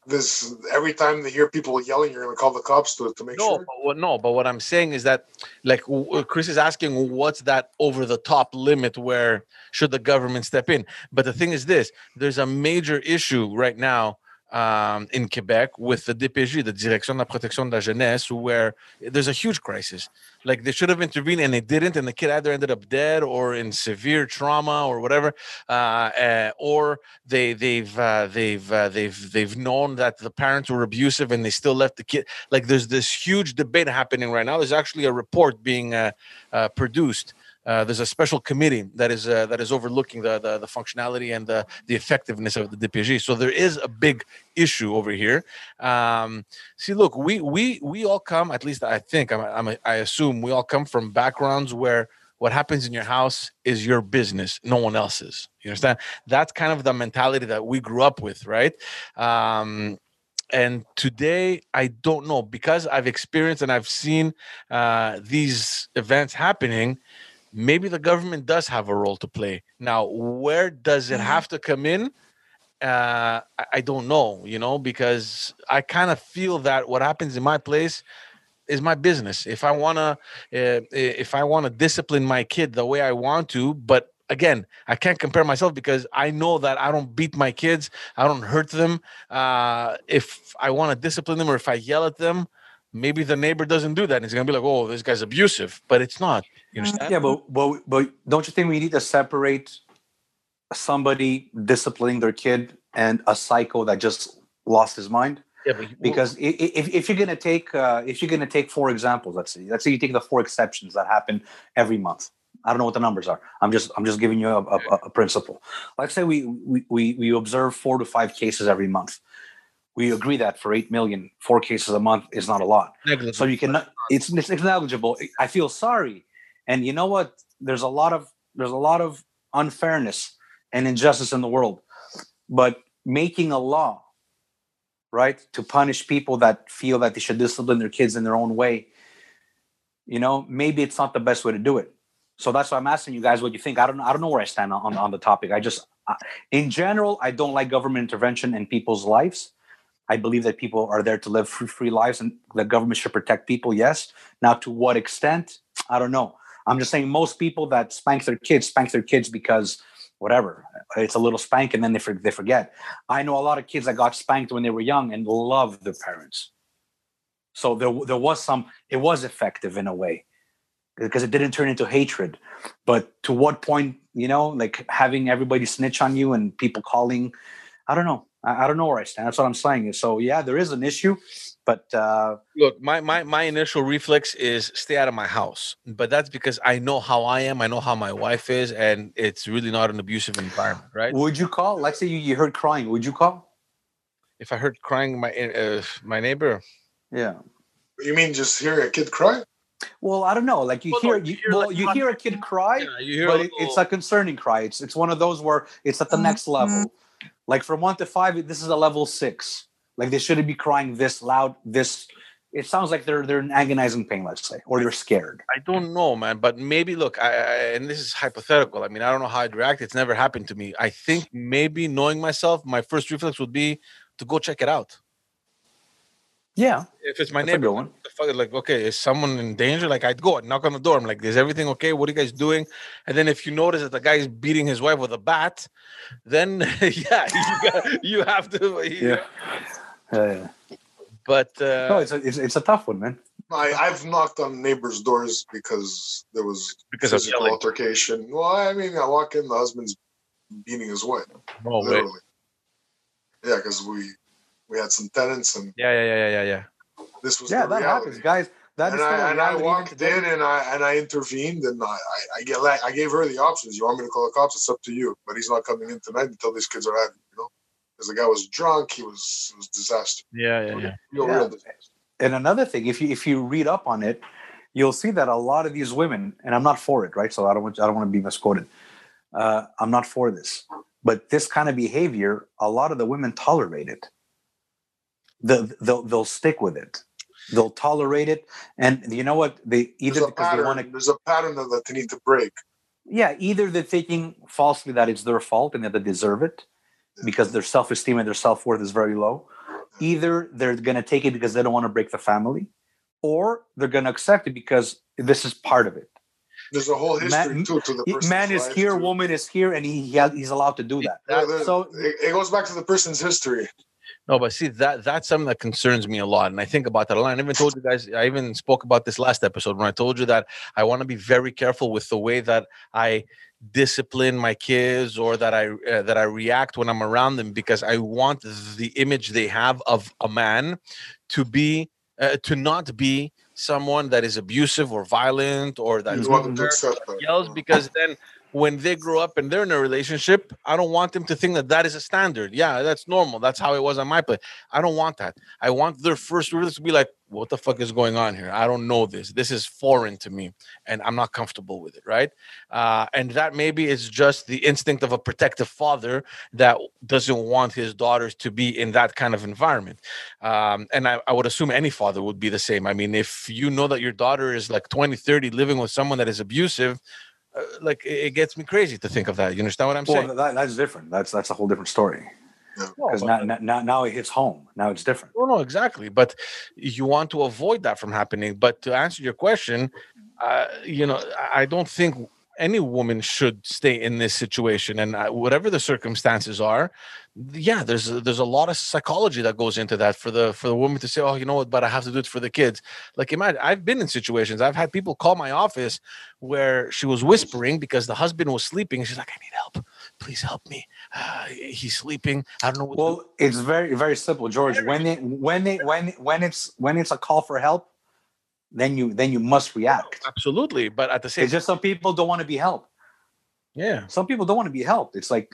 This every time they hear people yelling, you're gonna call the cops to, to make No, sure. but what, no, but what I'm saying is that, like, w- uh, Chris is asking, what's that over the top limit where should the government step in? But the thing is this: there's a major issue right now um, in Quebec with the DPJ, the Direction de la Protection de la Jeunesse, where there's a huge crisis. Like they should have intervened and they didn't, and the kid either ended up dead or in severe trauma or whatever, uh, uh, or they they've uh, they've uh, they've they've known that the parents were abusive and they still left the kid. Like there's this huge debate happening right now. There's actually a report being uh, uh, produced. Uh, there's a special committee that is uh, that is overlooking the, the the functionality and the the effectiveness of the DPJ. So there is a big issue over here. Um, see, look, we we we all come. At least I think I'm, I'm I assume we all come from backgrounds where what happens in your house is your business, no one else's. You understand? That's kind of the mentality that we grew up with, right? Um, and today i don't know because i've experienced and i've seen uh, these events happening maybe the government does have a role to play. Now where does it have to come in? Uh, I, I don't know you know because i kind of feel that what happens in my place is my business. If i want to uh, if i want to discipline my kid the way i want to but again i can't compare myself because i know that i don't beat my kids i don't hurt them. Uh, if i want to discipline them or if i yell at them maybe the neighbor doesn't do that and he's gonna be like oh this guy's abusive but it's not you understand Yeah, but, but but don't you think we need to separate somebody disciplining their kid and a psycho that just lost his mind? yeah, but you- Because i- i- if, if you're gonna take uh, if you're gonna take four examples, let's say let's say you take the four exceptions that happen every month. I don't know what the numbers are. I'm just I'm just giving you a, a, a principle. Let's say we, we we we observe four to five cases every month. We agree that for eight million, four cases a month is not a lot. negligent. So you can it's it's negligible. I feel sorry, and you know what? There's a lot of there's a lot of unfairness and injustice in the world, but making a law, right, to punish people that feel that they should discipline their kids in their own way, you know, maybe it's not the best way to do it. So that's why I'm asking you guys what you think. I don't I don't know where I stand on on the topic. I just in general I don't like government intervention in people's lives. I believe that people are there to live free, free lives and the government should protect people. Yes. Now, to what extent? I don't know. I'm just saying most people that spank their kids spank their kids because whatever. It's a little spank and then they, they forget. I know a lot of kids that got spanked when they were young and love their parents. So there, there was some, it was effective in a way because it didn't turn into hatred. But to what point, you know, like having everybody snitch on you and people calling, I don't know. I, I don't know where I stand. That's what I'm saying. So yeah, there is an issue, but uh, look my, my my initial reflex is stay out of my house but that's because i know how i am i know how my wife is and it's really not an abusive environment right would you call? Let's say you, you heard crying. Would you call? if i heard crying my uh, my neighbor Yeah. You mean just hear a kid cry? Well, I don't know. Like you Well, hear, you you, hear, well, like, you hear a kid cry, Yeah, you hear but a it, it's a concerning cry. It's it's one of those where it's at the next level. Like from one to five, this is a level six. Like they shouldn't be crying this loud. This it sounds like they're they're in agonizing pain. Let's say, or they're scared. I don't know, man. But maybe look, I, I and this is hypothetical. I mean, I don't know how I'd react. It's never happened to me. I think maybe knowing myself, my first reflex would be to go check it out. Yeah, If it's my That's neighbor, good one. the fuck, like, okay, is someone in danger? Like, I'd go and knock on the door. I'm like, is everything okay? What are you guys doing? And then if you notice that the guy is beating his wife with a bat, then [laughs] yeah, you, got, you have to. yeah. Yeah. But uh, no, it's a, it's, it's a tough one, man. I, I've knocked on neighbors' doors because there was because of physical yelling. altercation. Well, I mean, I walk in, the husband's beating his wife, No way. literally. Yeah, because we we had some tenants, and Yeah, yeah, yeah, yeah, yeah. this was Yeah, the that reality. happens, guys. That is and still a I, and I walked in and I and I intervened and I, I, I get like I gave her the options. You want me to call the cops? It's up to you. But he's not coming in tonight until these kids are out. You know, because the guy was drunk. He was it was disaster. Yeah, yeah, yeah. Real, Yeah. real disaster. and another thing, if you if you read up on it, you'll see that a lot of these women, and I'm not for it, right? So I don't want I don't want to be misquoted. Uh, I'm not for this, but this kind of behavior, a lot of the women tolerate it. The, they'll they'll stick with it. They'll tolerate it, and you know what? They either There's because they want to There's a pattern that they need to break. yeah either they're thinking falsely that it's their fault and that they deserve it because their self-esteem and their self-worth is very low either they're going to take it because they don't want to break the family or they're going to accept it because this is part of it There's a whole history Man- too to the He- man is here too. woman is here and he, he he's allowed to do that Yeah, so it goes back to the person's history. No, but see that that's something that concerns me a lot, and I think about that a lot. I even told you guys, I even spoke about this last episode when I told you that I want to be very careful with the way that I discipline my kids or that I uh, that I react when I'm around them because I want the image they have of a man to be uh, to not be someone that is abusive or violent or that You want them to accept that. yells because then when they grow up and they're in a relationship, I don't want them to think that that is a standard. Yeah, that's normal. That's how it was on my place. I don't want that. I want their first words to be like, "What the fuck is going on here? I don't know this. This is foreign to me, and I'm not comfortable with it." Right? Uh, and that maybe is just the instinct of a protective father that doesn't want his daughters to be in that kind of environment. Um, and I, I would assume any father would be the same. I mean, if you know that your daughter is like 20, 30 living with someone that is abusive, like it, it gets me crazy to think of that. You understand what I'm saying? that, that's different that's that's a whole different story because but- now, now now it hits home now it's different No, no, exactly. But you want to avoid that from happening. But to answer your question, uh, you know, I- I don't think any woman should stay in this situation. And uh, whatever the circumstances are, yeah, there's a, there's a lot of psychology that goes into that for the for the woman to say, oh, you know what, but I have to do it for the kids. Like imagine, I've been in situations. I've had people call my office where she was whispering because the husband was sleeping. She's like, I need help. Please help me. Uh, he's sleeping. I don't know well it's very very simple george when it when it when when it's when it's a call for help then you then you must react oh, Absolutely, but at the same It's just some people don't want to be helped. yeah. Some people don't want to be helped. It's like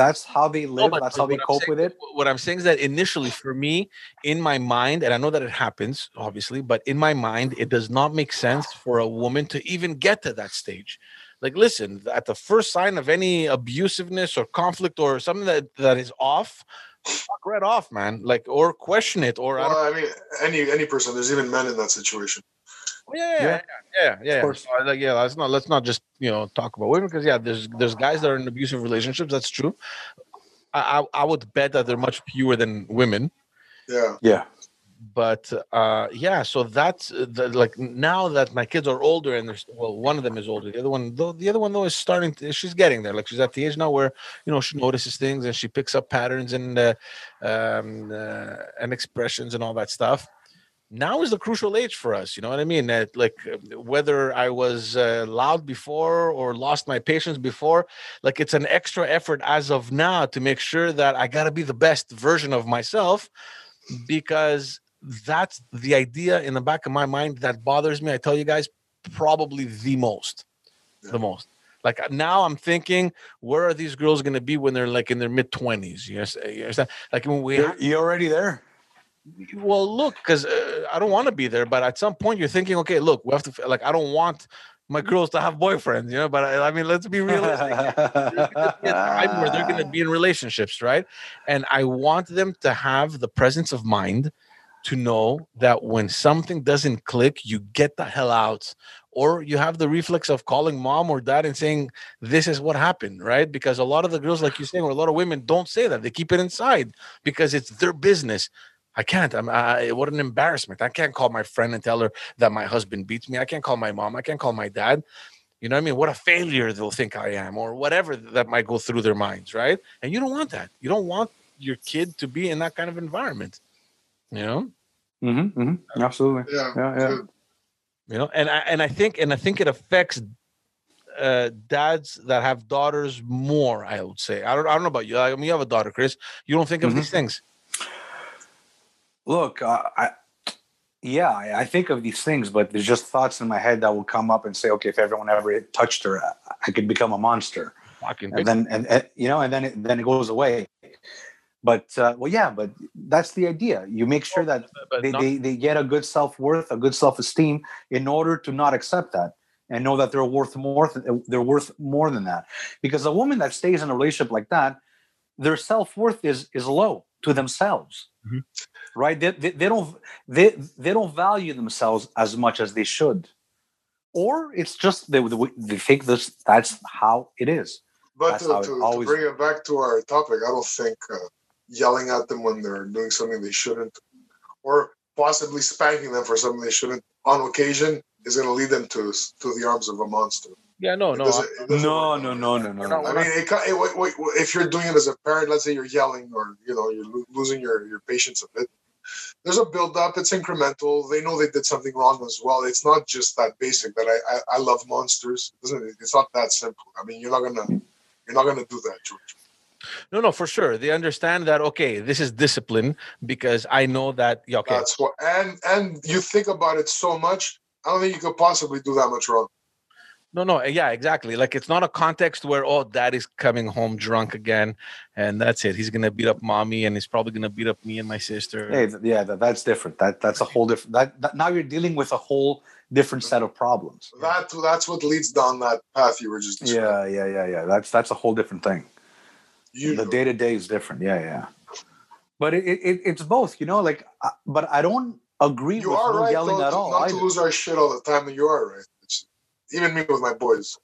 that's how they live. but- that's how they I'm cope saying- with it. What I'm saying is that initially, for me, in my mind, and I know that it happens, obviously, but in my mind, it does not make sense for a woman to even get to that stage. Like, listen, at the first sign of any abusiveness or conflict or something that, that is off, fuck right off, man. Like, or question it, or I don't Well, I mean, any any person. There's even men in that situation. Oh, yeah, yeah, Yeah. yeah, yeah, yeah. Of course. So, like, yeah, let's not let's not just you know talk about women because yeah, there's there's guys that are in abusive relationships. That's true. I I, I would bet that they're much fewer than women. Yeah. Yeah. But uh, yeah, so that's uh, the, like now that my kids are older and there's well, one of them is older. The other one, though, the other one though is starting. To, she's getting there. Like she's at the age now where you know she notices things and she picks up patterns and uh, um, uh, and expressions and all that stuff now is the crucial age for us you know what i mean that like uh, whether i was uh, loud before or lost my patience before like it's an extra effort as of now to make sure that i got to be the best version of myself because that's the idea in the back of my mind that bothers me i tell you guys probably the most the most like now i'm thinking where are these girls going to be when they're like in their mid 20s you you understand like when we You're, you're already there. Well, look, because uh, I don't want to be there, but at some point you're thinking, okay, look, we have to like. I don't want my girls to have boyfriends, you know. But I, I mean, let's be realistic. time where they're going to be in relationships, right? And I want them to have the presence of mind to know that when something doesn't click, you get the hell out, or you have the reflex of calling mom or dad and saying, This is what happened, right? Because a lot of the girls, like you're saying, or a lot of women don't say that. They keep it inside because it's their business. I can't. I'm. I, what an embarrassment. I can't call my friend and tell her that my husband beats me. I can't call my mom. I can't call my dad. You know what I mean? What a failure they'll think I am, or whatever that might go through their minds, right? And you don't want that. You don't want your kid to be in that kind of environment. You know? Mm-hmm, mm-hmm. Absolutely. Yeah. Yeah, yeah. good. You know, and I and I think and I think it affects uh dads that have daughters more, I would say. I don't I don't know about you. I mean you have a daughter, Chris. You don't think of Mhm. these things. Look, uh, I yeah, I, I think of these things, but there's just thoughts in my head that will come up and say, okay, if everyone ever touched her, I, I could become a monster. Fucking and then and, and you know and then it then it goes away but uh, well yeah but that's the idea. You make sure that they, they, they get a good self-worth a good self-esteem in order to not accept that and know that they're worth more th- they're worth more than that. Because a woman that stays in a relationship like that their self-worth is is low to themselves Mhm. right? They, they, they don't they, they don't value themselves as much as they should. Or it's just they, they think this that's how it is. But to, to, to bring it back to our topic, I don't think uh, yelling at them when they're doing something they shouldn't, or possibly spanking them for something they shouldn't on occasion, is going to lead them to to the arms of a monster. yeah, no, no. doesn't- it doesn't No, no, no, no, no, no. I mean, it, it, wait, wait, if you're doing it as a parent, let's say you're yelling or you know you're lo- losing your your patience a bit. There's a build up. It's incremental. They know they did something wrong as well. It's not just that basic that I I, I love monsters. It doesn't it's not that simple. I mean, you're not gonna you're not gonna do that, George. No, no, for sure. They understand that okay, this is discipline because I know that yeah, okay. That's what and and you think about it so much. I don't think you could possibly do that much wrong. No, no, yeah, exactly. Like it's not a context where oh, daddy's coming home drunk again, and that's it. He's gonna beat up mommy, and he's probably gonna beat up me and my sister. Hey, yeah, that, that's different. That that's a whole different. That, that now you're dealing with a whole different set of problems. That that's what leads down that path you were just describing. Yeah, yeah, yeah, yeah. That's that's a whole different thing. You the day to day is different. Yeah, yeah. But it, it it's both, you know. Like, but I don't agree you with are right yelling though, at all. not to lose our shit all the time. You are right. It's, even me with my boys.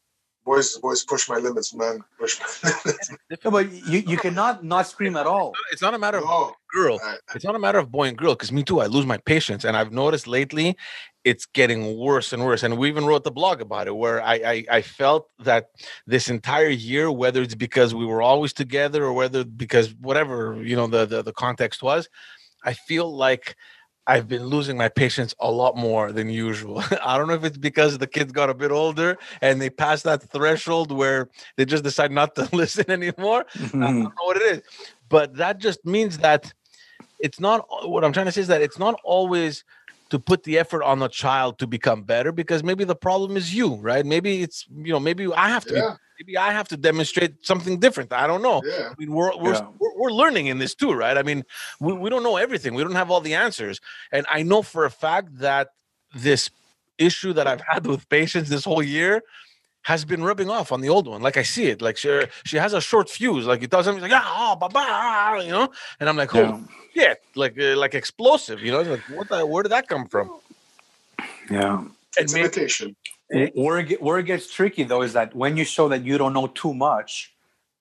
Boys, boys push my limits, man. Push my [laughs] limits. No, but you you cannot not scream at all. It's not a matter of No, girl. It's not a matter of boy and girl because me too. I lose my patience, and I've noticed lately it's getting worse and worse. And we even wrote the blog about it, where I I, I felt that this entire year, whether it's because we were always together or whether because whatever you know the the, the context was, I feel like. I've been losing my patience a lot more than usual. [laughs] I don't know if it's because the kids got a bit older and they passed that threshold where they just decide not to [laughs] listen anymore. I don't mm-hmm. know what it is, but that just means that it's not what I'm trying to say is that it's not always to put the effort on the child to become better because maybe the problem is you, right? Maybe it's you know maybe I have to yeah, be, maybe I have to demonstrate something different. I don't know. yeah. I mean, we're we're, Yeah. we're we're learning in this too, right? I mean, we, we don't know everything. We don't have all the answers, and I know for a fact that this issue that I've had with patience this whole year has been rubbing off on the old one. Like I see it. Like she she has a short fuse. Like you tell something, she's like ah, oh, bye bye, you know. And I'm like, Yeah. oh shit, like uh, like explosive, you know. It's Like what the, where did that come from? yeah. And It's maybe, imitation. Where it, where it gets tricky though is that when you show that you don't know too much,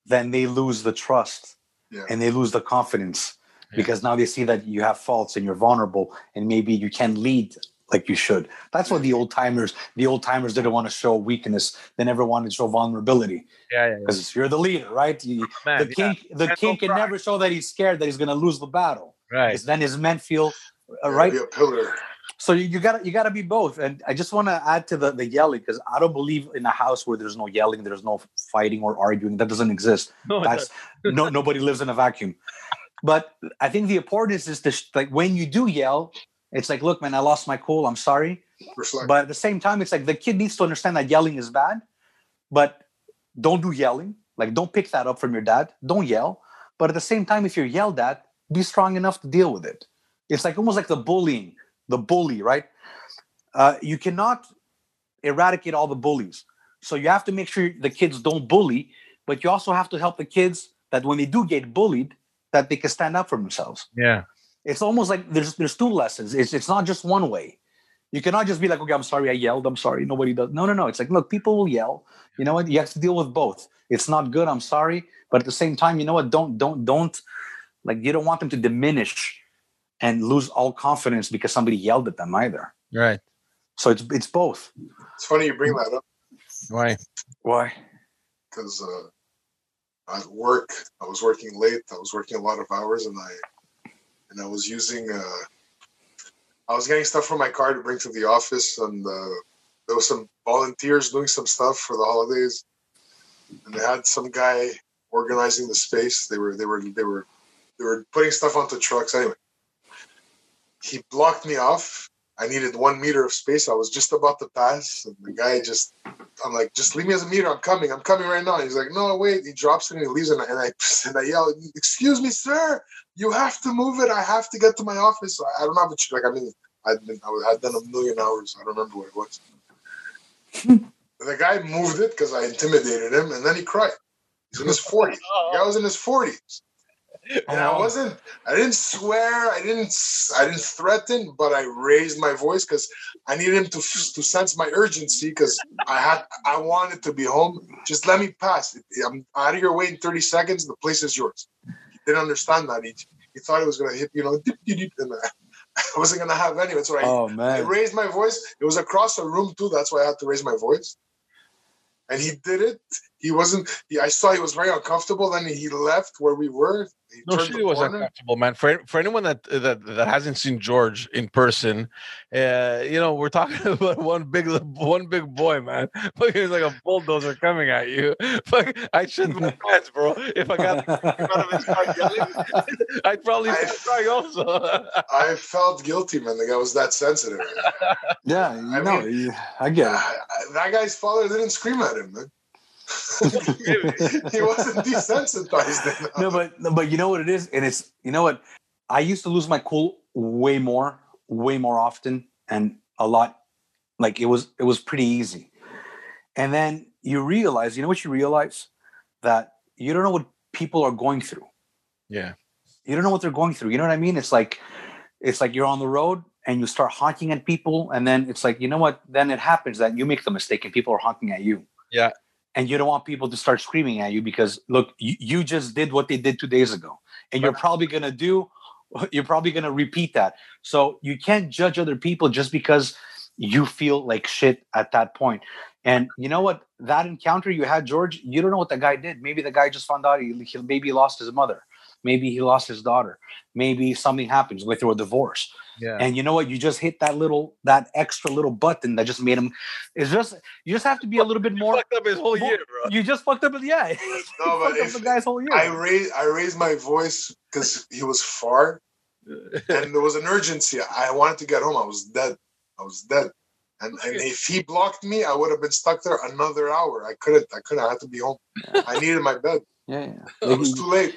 then they lose the trust Yeah. and they lose the confidence Yeah. because now they see that you have faults and you're vulnerable and maybe you can't lead like you should. That's what the old timers, the old timers didn't want to show weakness. They never wanted to show vulnerability yeah, yeah, because you're the leader, right? You, man, the yeah, king, the And king can cry. never show that he's scared that he's going to lose the battle. right. Because then his men feel uh, Yeah, right. Be a pillar. So you, you gotta you gotta be both. And I just want to add to the the yelling because I don't believe in a house where there's no yelling, there's no fighting or arguing. That doesn't exist. [laughs] No, it That's no nobody lives in a vacuum. But I think the importance is to sh- like when you do yell, it's like, look, man, I lost my cool. I'm sorry. Reflect. But at the same time, it's like the kid needs to understand that yelling is bad, but don't do yelling. Like, don't pick that up from your dad. Don't yell. But at the same time, if you're yelled at, be strong enough to deal with it. It's like almost like the bullying, the bully, right? Uh, you cannot eradicate all the bullies. So you have to make sure the kids don't bully, but you also have to help the kids that when they do get bullied, that they can stand up for themselves. Yeah. It's almost like there's there's two lessons. It's it's not just one way. You cannot just be like, okay, I'm sorry, I yelled. I'm sorry, nobody does. No, no, no. It's like, look, people will yell. You know what? You have to deal with both. It's not good. I'm sorry, but at the same time, you know what? Don't don't don't like you don't want them to diminish and lose all confidence because somebody yelled at them either. Right. So it's it's both. It's funny you bring that up Why? Why? because uh, at work I was working late. I was working a lot of hours, and I and I was using. Uh, I was getting stuff from my car to bring to the office, and uh, there was some volunteers doing some stuff for the holidays, and they had some guy organizing the space. They were they were they were they were putting stuff onto trucks. Anyway, he blocked me off. I needed one meter of space. I was just about to pass, and the guy just I'm like, just leave me as a meter. I'm coming. I'm coming right now. He's like, no, wait. He drops it and he leaves it. And I [laughs] and I yell, excuse me, sir. You have to move it. I have to get to my office. I don't have a like. I mean, I'd been I had done a million hours. I don't remember what it was. [laughs] the guy moved it because I intimidated him, and then he cried. He's in his 40s. The guy was in his 40s. And [laughs] I wasn't. I didn't swear. I didn't. I didn't threaten. But I raised my voice because I needed him to to sense my urgency because I had. I wanted to be home. Just let me pass. I'm out of your way in 30 seconds. The place is yours. He didn't understand that. He, he thought it was gonna hit. You know, dip, dip, dip, and uh, [laughs] I wasn't gonna have any. That's I, Oh I raised my voice. It was across the room too. That's why I had to raise my voice. And he did it. He wasn't. He, I saw he was very uncomfortable. Then he left where we were. He No, turned she was corner. uncomfortable, man. For for anyone that that that hasn't seen George in person, uh, you know, we're talking [laughs] about one big one big boy, man. [laughs] Fucking he's like a bulldozer coming at you. [laughs] Fuck, I shit my pants, bro. If I got out of his car yelling, I'd probably I- start crying also. I felt guilty, man. The guy was that sensitive. yeah, you I know, mean- you- I get it. that guy's father didn't scream at him, man. [laughs] he wasn't desensitized enough. no, but no, but you know what it is, and it's you know what I used to lose my cool way more, way more often, and a lot. Like it was, it was pretty easy, and then you realize, you know what you realize that you don't know what people are going through. yeah, You don't know what they're going through. You know what I mean? It's like, it's like you're on the road and you start honking at people, and then it's like, you know what? Then it happens that you make the mistake and people are honking at you. Yeah. And you don't want people to start screaming at you because look, you, you just did what they did two days ago, and you're probably gonna do, [laughs] you're probably gonna repeat that. So you can't judge other people just because you feel like shit at that point. And you know what? That encounter you had, George, you don't know what the guy did. Maybe the guy just found out he, he maybe lost his mother. Maybe he lost his daughter. Maybe something happens with through a divorce. Yeah. And you know what? You just hit that little, that extra little button that just made him. It's just you just have to be a little bit more. You more. fucked up his whole year, bro. You just fucked up. Yeah, [laughs] No, but fucked up if- the guy's whole year. I raised I raised my voice because he was far, [laughs] and there was an urgency. I wanted to get home. I was dead. I was dead. And, and if he blocked me, I would have been stuck there another hour. I couldn't. I couldn't. I had to be home. I needed my bed. yeah, yeah. It was too late.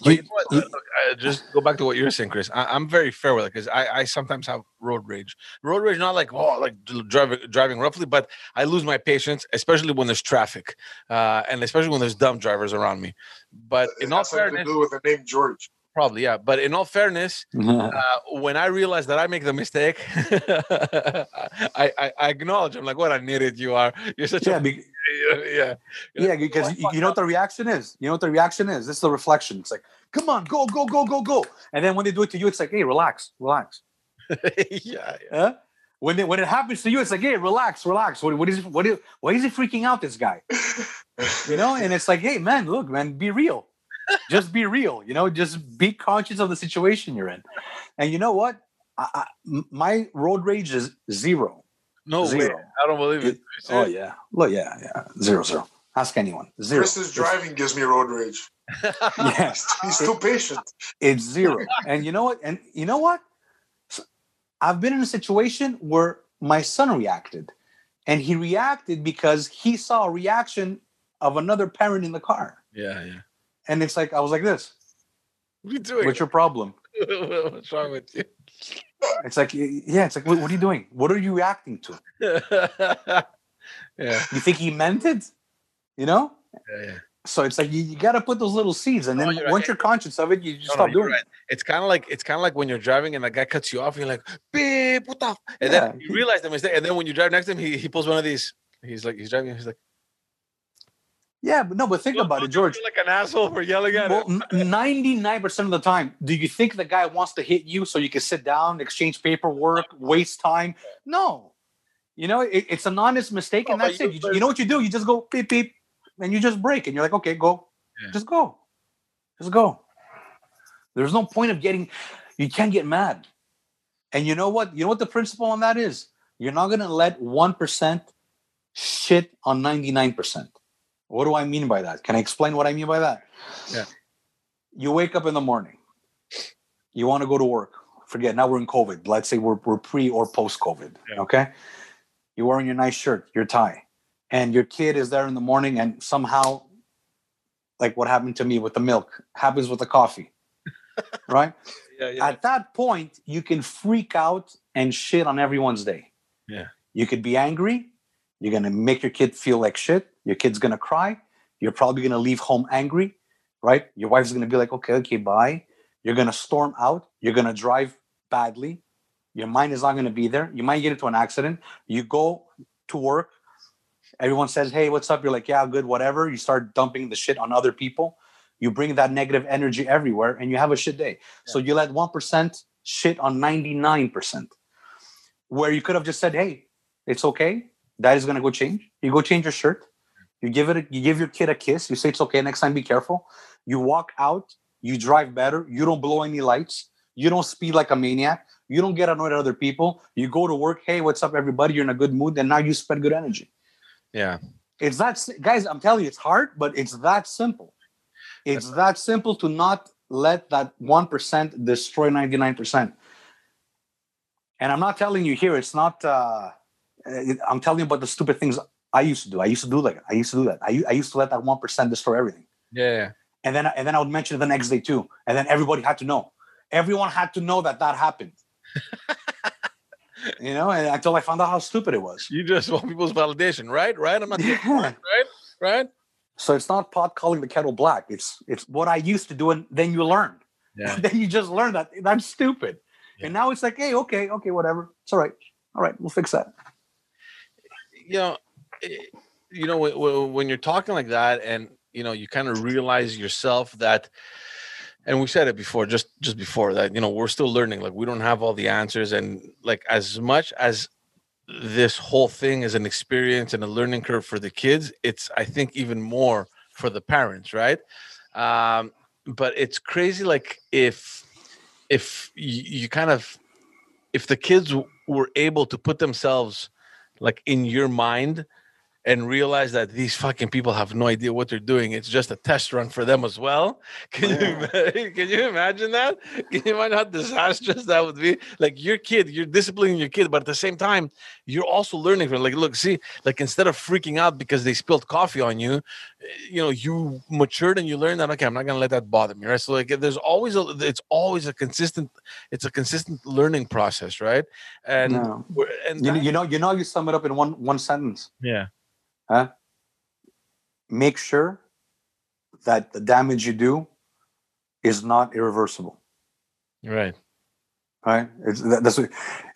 But you You- know what? Look, uh, just go back to what you're saying, Chris. I, I'm very fair with it because I, I sometimes have road rage. Road rage, not like oh, like driving driving roughly, but I lose my patience, especially when there's traffic, uh, and especially when there's dumb drivers around me. But It in all has something to do with the name George. Probably yeah. But in all fairness, [laughs] uh, when I realize that I make the mistake, [laughs] I, I I acknowledge. I'm like, what an idiot you are. You're such yeah, a [laughs] be- yeah. yeah, because you, you know what the reaction is. You know what the reaction is. This is the reflection. It's like, come on, go, go, go, go, go. And then when they do it to you, it's like, hey, relax, relax. yeah, yeah. Huh? When it, when it happens to you, it's like, hey, relax, relax. What, what is what is why is he freaking out? This guy, you know? And it's like, hey, man, look, man, be real. Just be real. You know, just be conscious of the situation you're in. And you know what? I, I, m- my road rage is zero. No way. Zero. I don't believe it. Oh yeah, look, yeah, yeah, zero, zero. Ask anyone. Zero. Chris's driving gives me road rage. [laughs] yes. [laughs] He's too patient. it's zero. And you know what? And you know what? I've been in a situation where my son reacted, and he reacted because he saw a reaction of another parent in the car, Yeah, yeah. And it's like I was like this. What are you doing? What's your problem? [laughs] What's wrong with you? It's like, yeah, it's like, what, what are you doing? What are you reacting to? [laughs] yeah, You think he meant it? You know? yeah, yeah. So it's like you, you got to put those little seeds, and No, then you're right. once you're conscious of it, you just No, no, stop you're doing right. It's kind of like it's kind of like when you're driving and the guy cuts you off, and you're like, "Beep, what the?" f-" And Yeah. then you realize the mistake, and then when you drive next to him, he, he pulls one of these. He's like, he's driving. He's like, it. Yeah, but no, but think "Don't- about it, George. like an asshole for yelling at Well, him. ninety-nine percent of the time, do you think the guy wants to hit you so you can sit down, exchange paperwork, waste time? No, you know it, it's an honest mistake, and No, but that's you- it. You, you know what you do? You just go beep beep, and you just break, and you're like, okay, go, Yeah. just go, just go. There's no point of getting. You can't get mad, and you know what? You know what the principle on that is. You're not gonna let one percent shit on ninety-nine percent. What do I mean by that? Can I explain what I mean by that? Yeah. You wake up in the morning. You want to go to work. Forget now we're in COVID. Let's say we're, we're pre or post COVID. Yeah. Okay. You're wearing your nice shirt, your tie, and your kid is there in the morning, and somehow, like what happened to me with the milk, happens with the coffee. [laughs] right? Yeah, yeah. At that point, you can freak out and shit on everyone's day. Yeah. You could be angry. You're going to make your kid feel like shit. Your kid's going to cry. You're probably going to leave home angry, right? Your wife's going to be like, okay, okay, bye. You're going to storm out. You're going to drive badly. Your mind is not going to be there. You might get into an accident. You go to work. Everyone says, hey, what's up? You're like, yeah, good, whatever. You start dumping the shit on other people. You bring that negative energy everywhere and you have a shit day. So you let 1% shit on 99%. Where you could have just said, hey, it's okay. That is going to go change. You go change your shirt. You give it, a, you give your kid a kiss. You say it's okay. Next time, be careful. You walk out. You drive better. You don't blow any lights. You don't speed like a maniac. You don't get annoyed at other people. You go to work. Hey, what's up, everybody? You're in a good mood, and now you spend good energy. yeah. It's that, guys. I'm telling you, it's hard, but it's that simple. It's that simple to not let that one percent destroy ninety nine percent. And I'm not telling you here. It's not. uh Uh, I'm telling you about the stupid things I used to do. I used to do like I used to do that. I, I used to let that one percent destroy everything. Yeah, yeah. And then and then I would mention it the next day too. And then everybody had to know. Everyone had to know that that happened. [laughs] you know, and until I found out how stupid it was. You just want people's validation, right? Right? I'm not Yeah. right? Right? So it's not pot calling the kettle black. It's it's what I used to do, and then you learn. Yeah. [laughs] then you just learn that that's stupid. Yeah. And now it's like, hey, okay, okay, whatever. It's all right. All right, we'll fix that. You know, eh, you know, when- when, when you're talking like that, and you know, you kind of realize yourself that, and we said it before, just just before that, you know, we're still learning. Like we don't have all the answers, and like as much as this whole thing is an experience and a learning curve for the kids, it's I think even more for the parents, right? Um, but it's crazy, like if if you, you kind of if the kids were able to put themselves like in your mind and realize that these fucking people have no idea what they're doing. It's just a test run for them as well. [laughs] Can you [laughs] can you imagine that? [laughs] Can you imagine how disastrous that would be? Like your kid, you're disciplining your kid, but at the same time, you're also learning from. Like, look, see, like instead of freaking out because they spilled coffee on you, eh, you know, you matured and you learned that. Okay, I'm not gonna let that bother me, right? So like, there's always a, it's always a consistent, it's a consistent learning process, right? And No. and You, that- you know, you know, you sum it up in one one sentence. yeah. Make sure that the damage you do is not irreversible. Right. Right? It's that, that's what,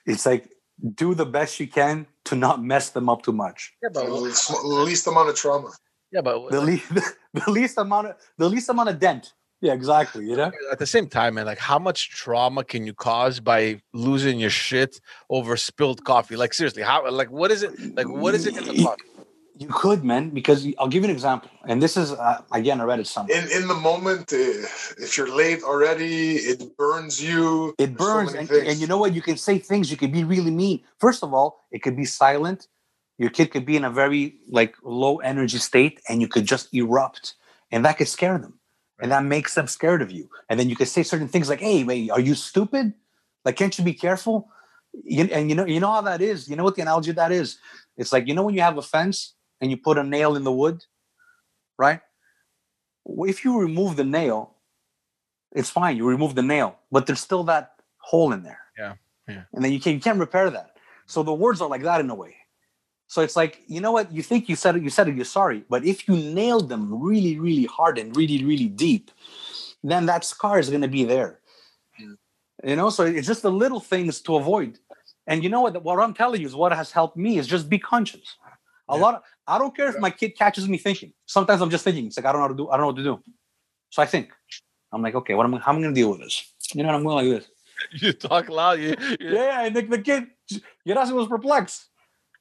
it's like do the best you can to not mess them up too much. Yeah, but The least, least amount of trauma. yeah, but The least [laughs] the least amount of the least amount of dent. Yeah, exactly. You know. at the same time, man, like how much trauma can you cause by losing your shit over spilled coffee? Like seriously, how like what is it like what is it gonna You- cause? You could, man, because I'll give you an example, and this is uh, again I read it somewhere. In in the moment, if you're late already, it burns you. It There's so burns, and, and you know what? You can say things. You can be really mean. First of all, it could be silent. Your kid could be in a very like low energy state, and you could just erupt, and that could scare them, and that makes them scared of you. And then you could say certain things like, "Hey, wait, are you stupid? Like, can't you be careful?" You, and you know, you know how that is. You know what the analogy of that is? It's like you know when you have a fence and you put a nail in the wood, right? If you remove the nail, it's fine. You remove the nail, but there's still that hole in there. Yeah, yeah. And then you can't you can't repair that. So the words are like that in a way. So it's like you know what you think you said it, you said it, you're sorry, but if you nailed them really, really hard and really, really deep, then that scar is going to be there. Mm. You know, so it's just the little things to avoid. And you know what? What I'm telling you is what has helped me is just be conscious. A Yeah. lot. Of, I don't care if my kid catches me thinking. Sometimes I'm just thinking. It's like I don't know how to do. I don't know what to do. So I think. I'm like, okay, what am I? How am I going to deal with this? You know, and I'm going like this. [laughs] You talk loud. You, you- Yeah, and the, the kid, Gerasi was perplexed.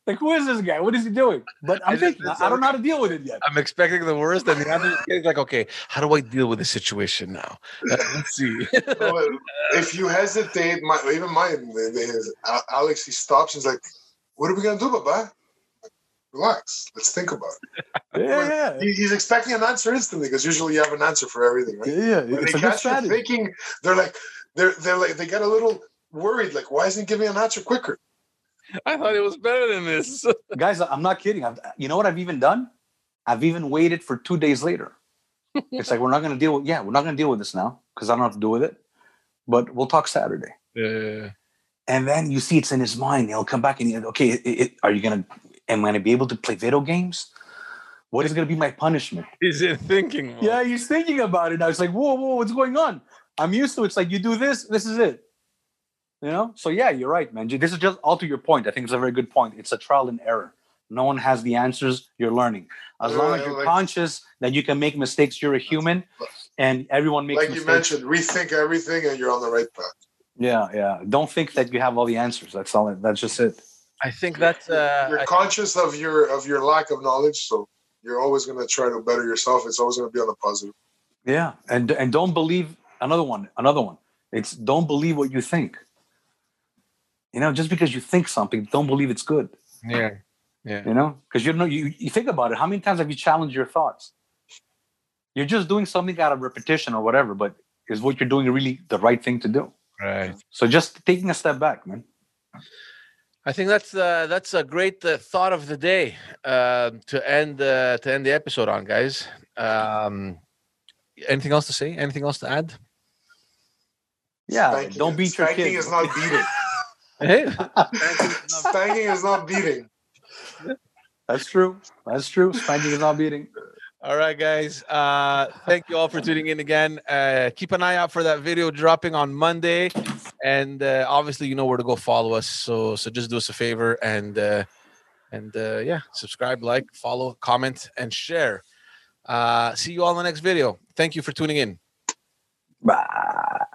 Like, who is this guy? What is he doing? But I'm I thinking, it's I don't know how to deal with it yet. I'm expecting the worst, and the other kid's like, okay, how do I deal with the situation now? Uh, let's see. [laughs] Well, if you hesitate, my even mine, they- they- Al- Alex, he stops. He's like, "What are we gonna do, Baba? Relax. Let's think about it." [laughs] Yeah, yeah, He- He's expecting an answer instantly because usually you have an answer for everything, right? yeah. yeah. When It's they a good catch you strategy. thinking, they're like, they're they're like, they get a little worried. Like, why isn't he giving an answer quicker? I thought it was better than this. [laughs] Guys, I'm not kidding. I've, you know what I've even done? I've even waited for two days later. [laughs] It's like we're not going to deal with. Yeah, we're not going to deal with this now because I don't have to do with it. But we'll talk Saturday. Yeah. And then you see it's in his mind. He'll come back and he, okay, it, it, are you gonna? Am I gonna be able to play video games? What is gonna be my punishment? Is it thinking. mode. Yeah, he's thinking about it I was like, whoa, whoa, what's going on? I'm used to it. It's like you do this, this is it. You know? So yeah, you're right, man. This is just all to your point. I think it's a very good point. It's a trial and error. No one has the answers. You're learning. As long as you're like- conscious that you can make mistakes, you're a human, and everyone makes Like you mentioned, rethink everything, and you're on the right path. Yeah, yeah. Don't think that you have all the answers. That's all. That's just it. I think that's. Uh, you're I- conscious of your of your lack of knowledge, so you're always gonna try to better yourself. It's always gonna be on the positive. Yeah, and and don't believe another one. Another one. It's don't believe what you think. You know, just because you think something, don't believe it's good. yeah. Yeah. You know, because you know you, you think about it. How many times have you challenged your thoughts? You're just doing something out of repetition or whatever, but is what you're doing really the right thing to do? Right. So just taking a step back, man. I think that's uh, that's a great uh, thought of the day uh, to end uh, to end the episode on, guys. Um, anything else to say? Anything else to add? Yeah, Spanking don't is- beat your spanking kid. is not beating. [laughs] Hey, spanking is not beating. That's true. That's true. Spanking is not beating. all right, guys. Uh, thank you all for tuning in again. Uh, keep an eye out for that video dropping on Monday, and uh, obviously you know where to go follow us. So so just do us a favor and uh, and uh, yeah subscribe like follow comment and share. Uh, see you all in the next video. Thank you for tuning in. Bye.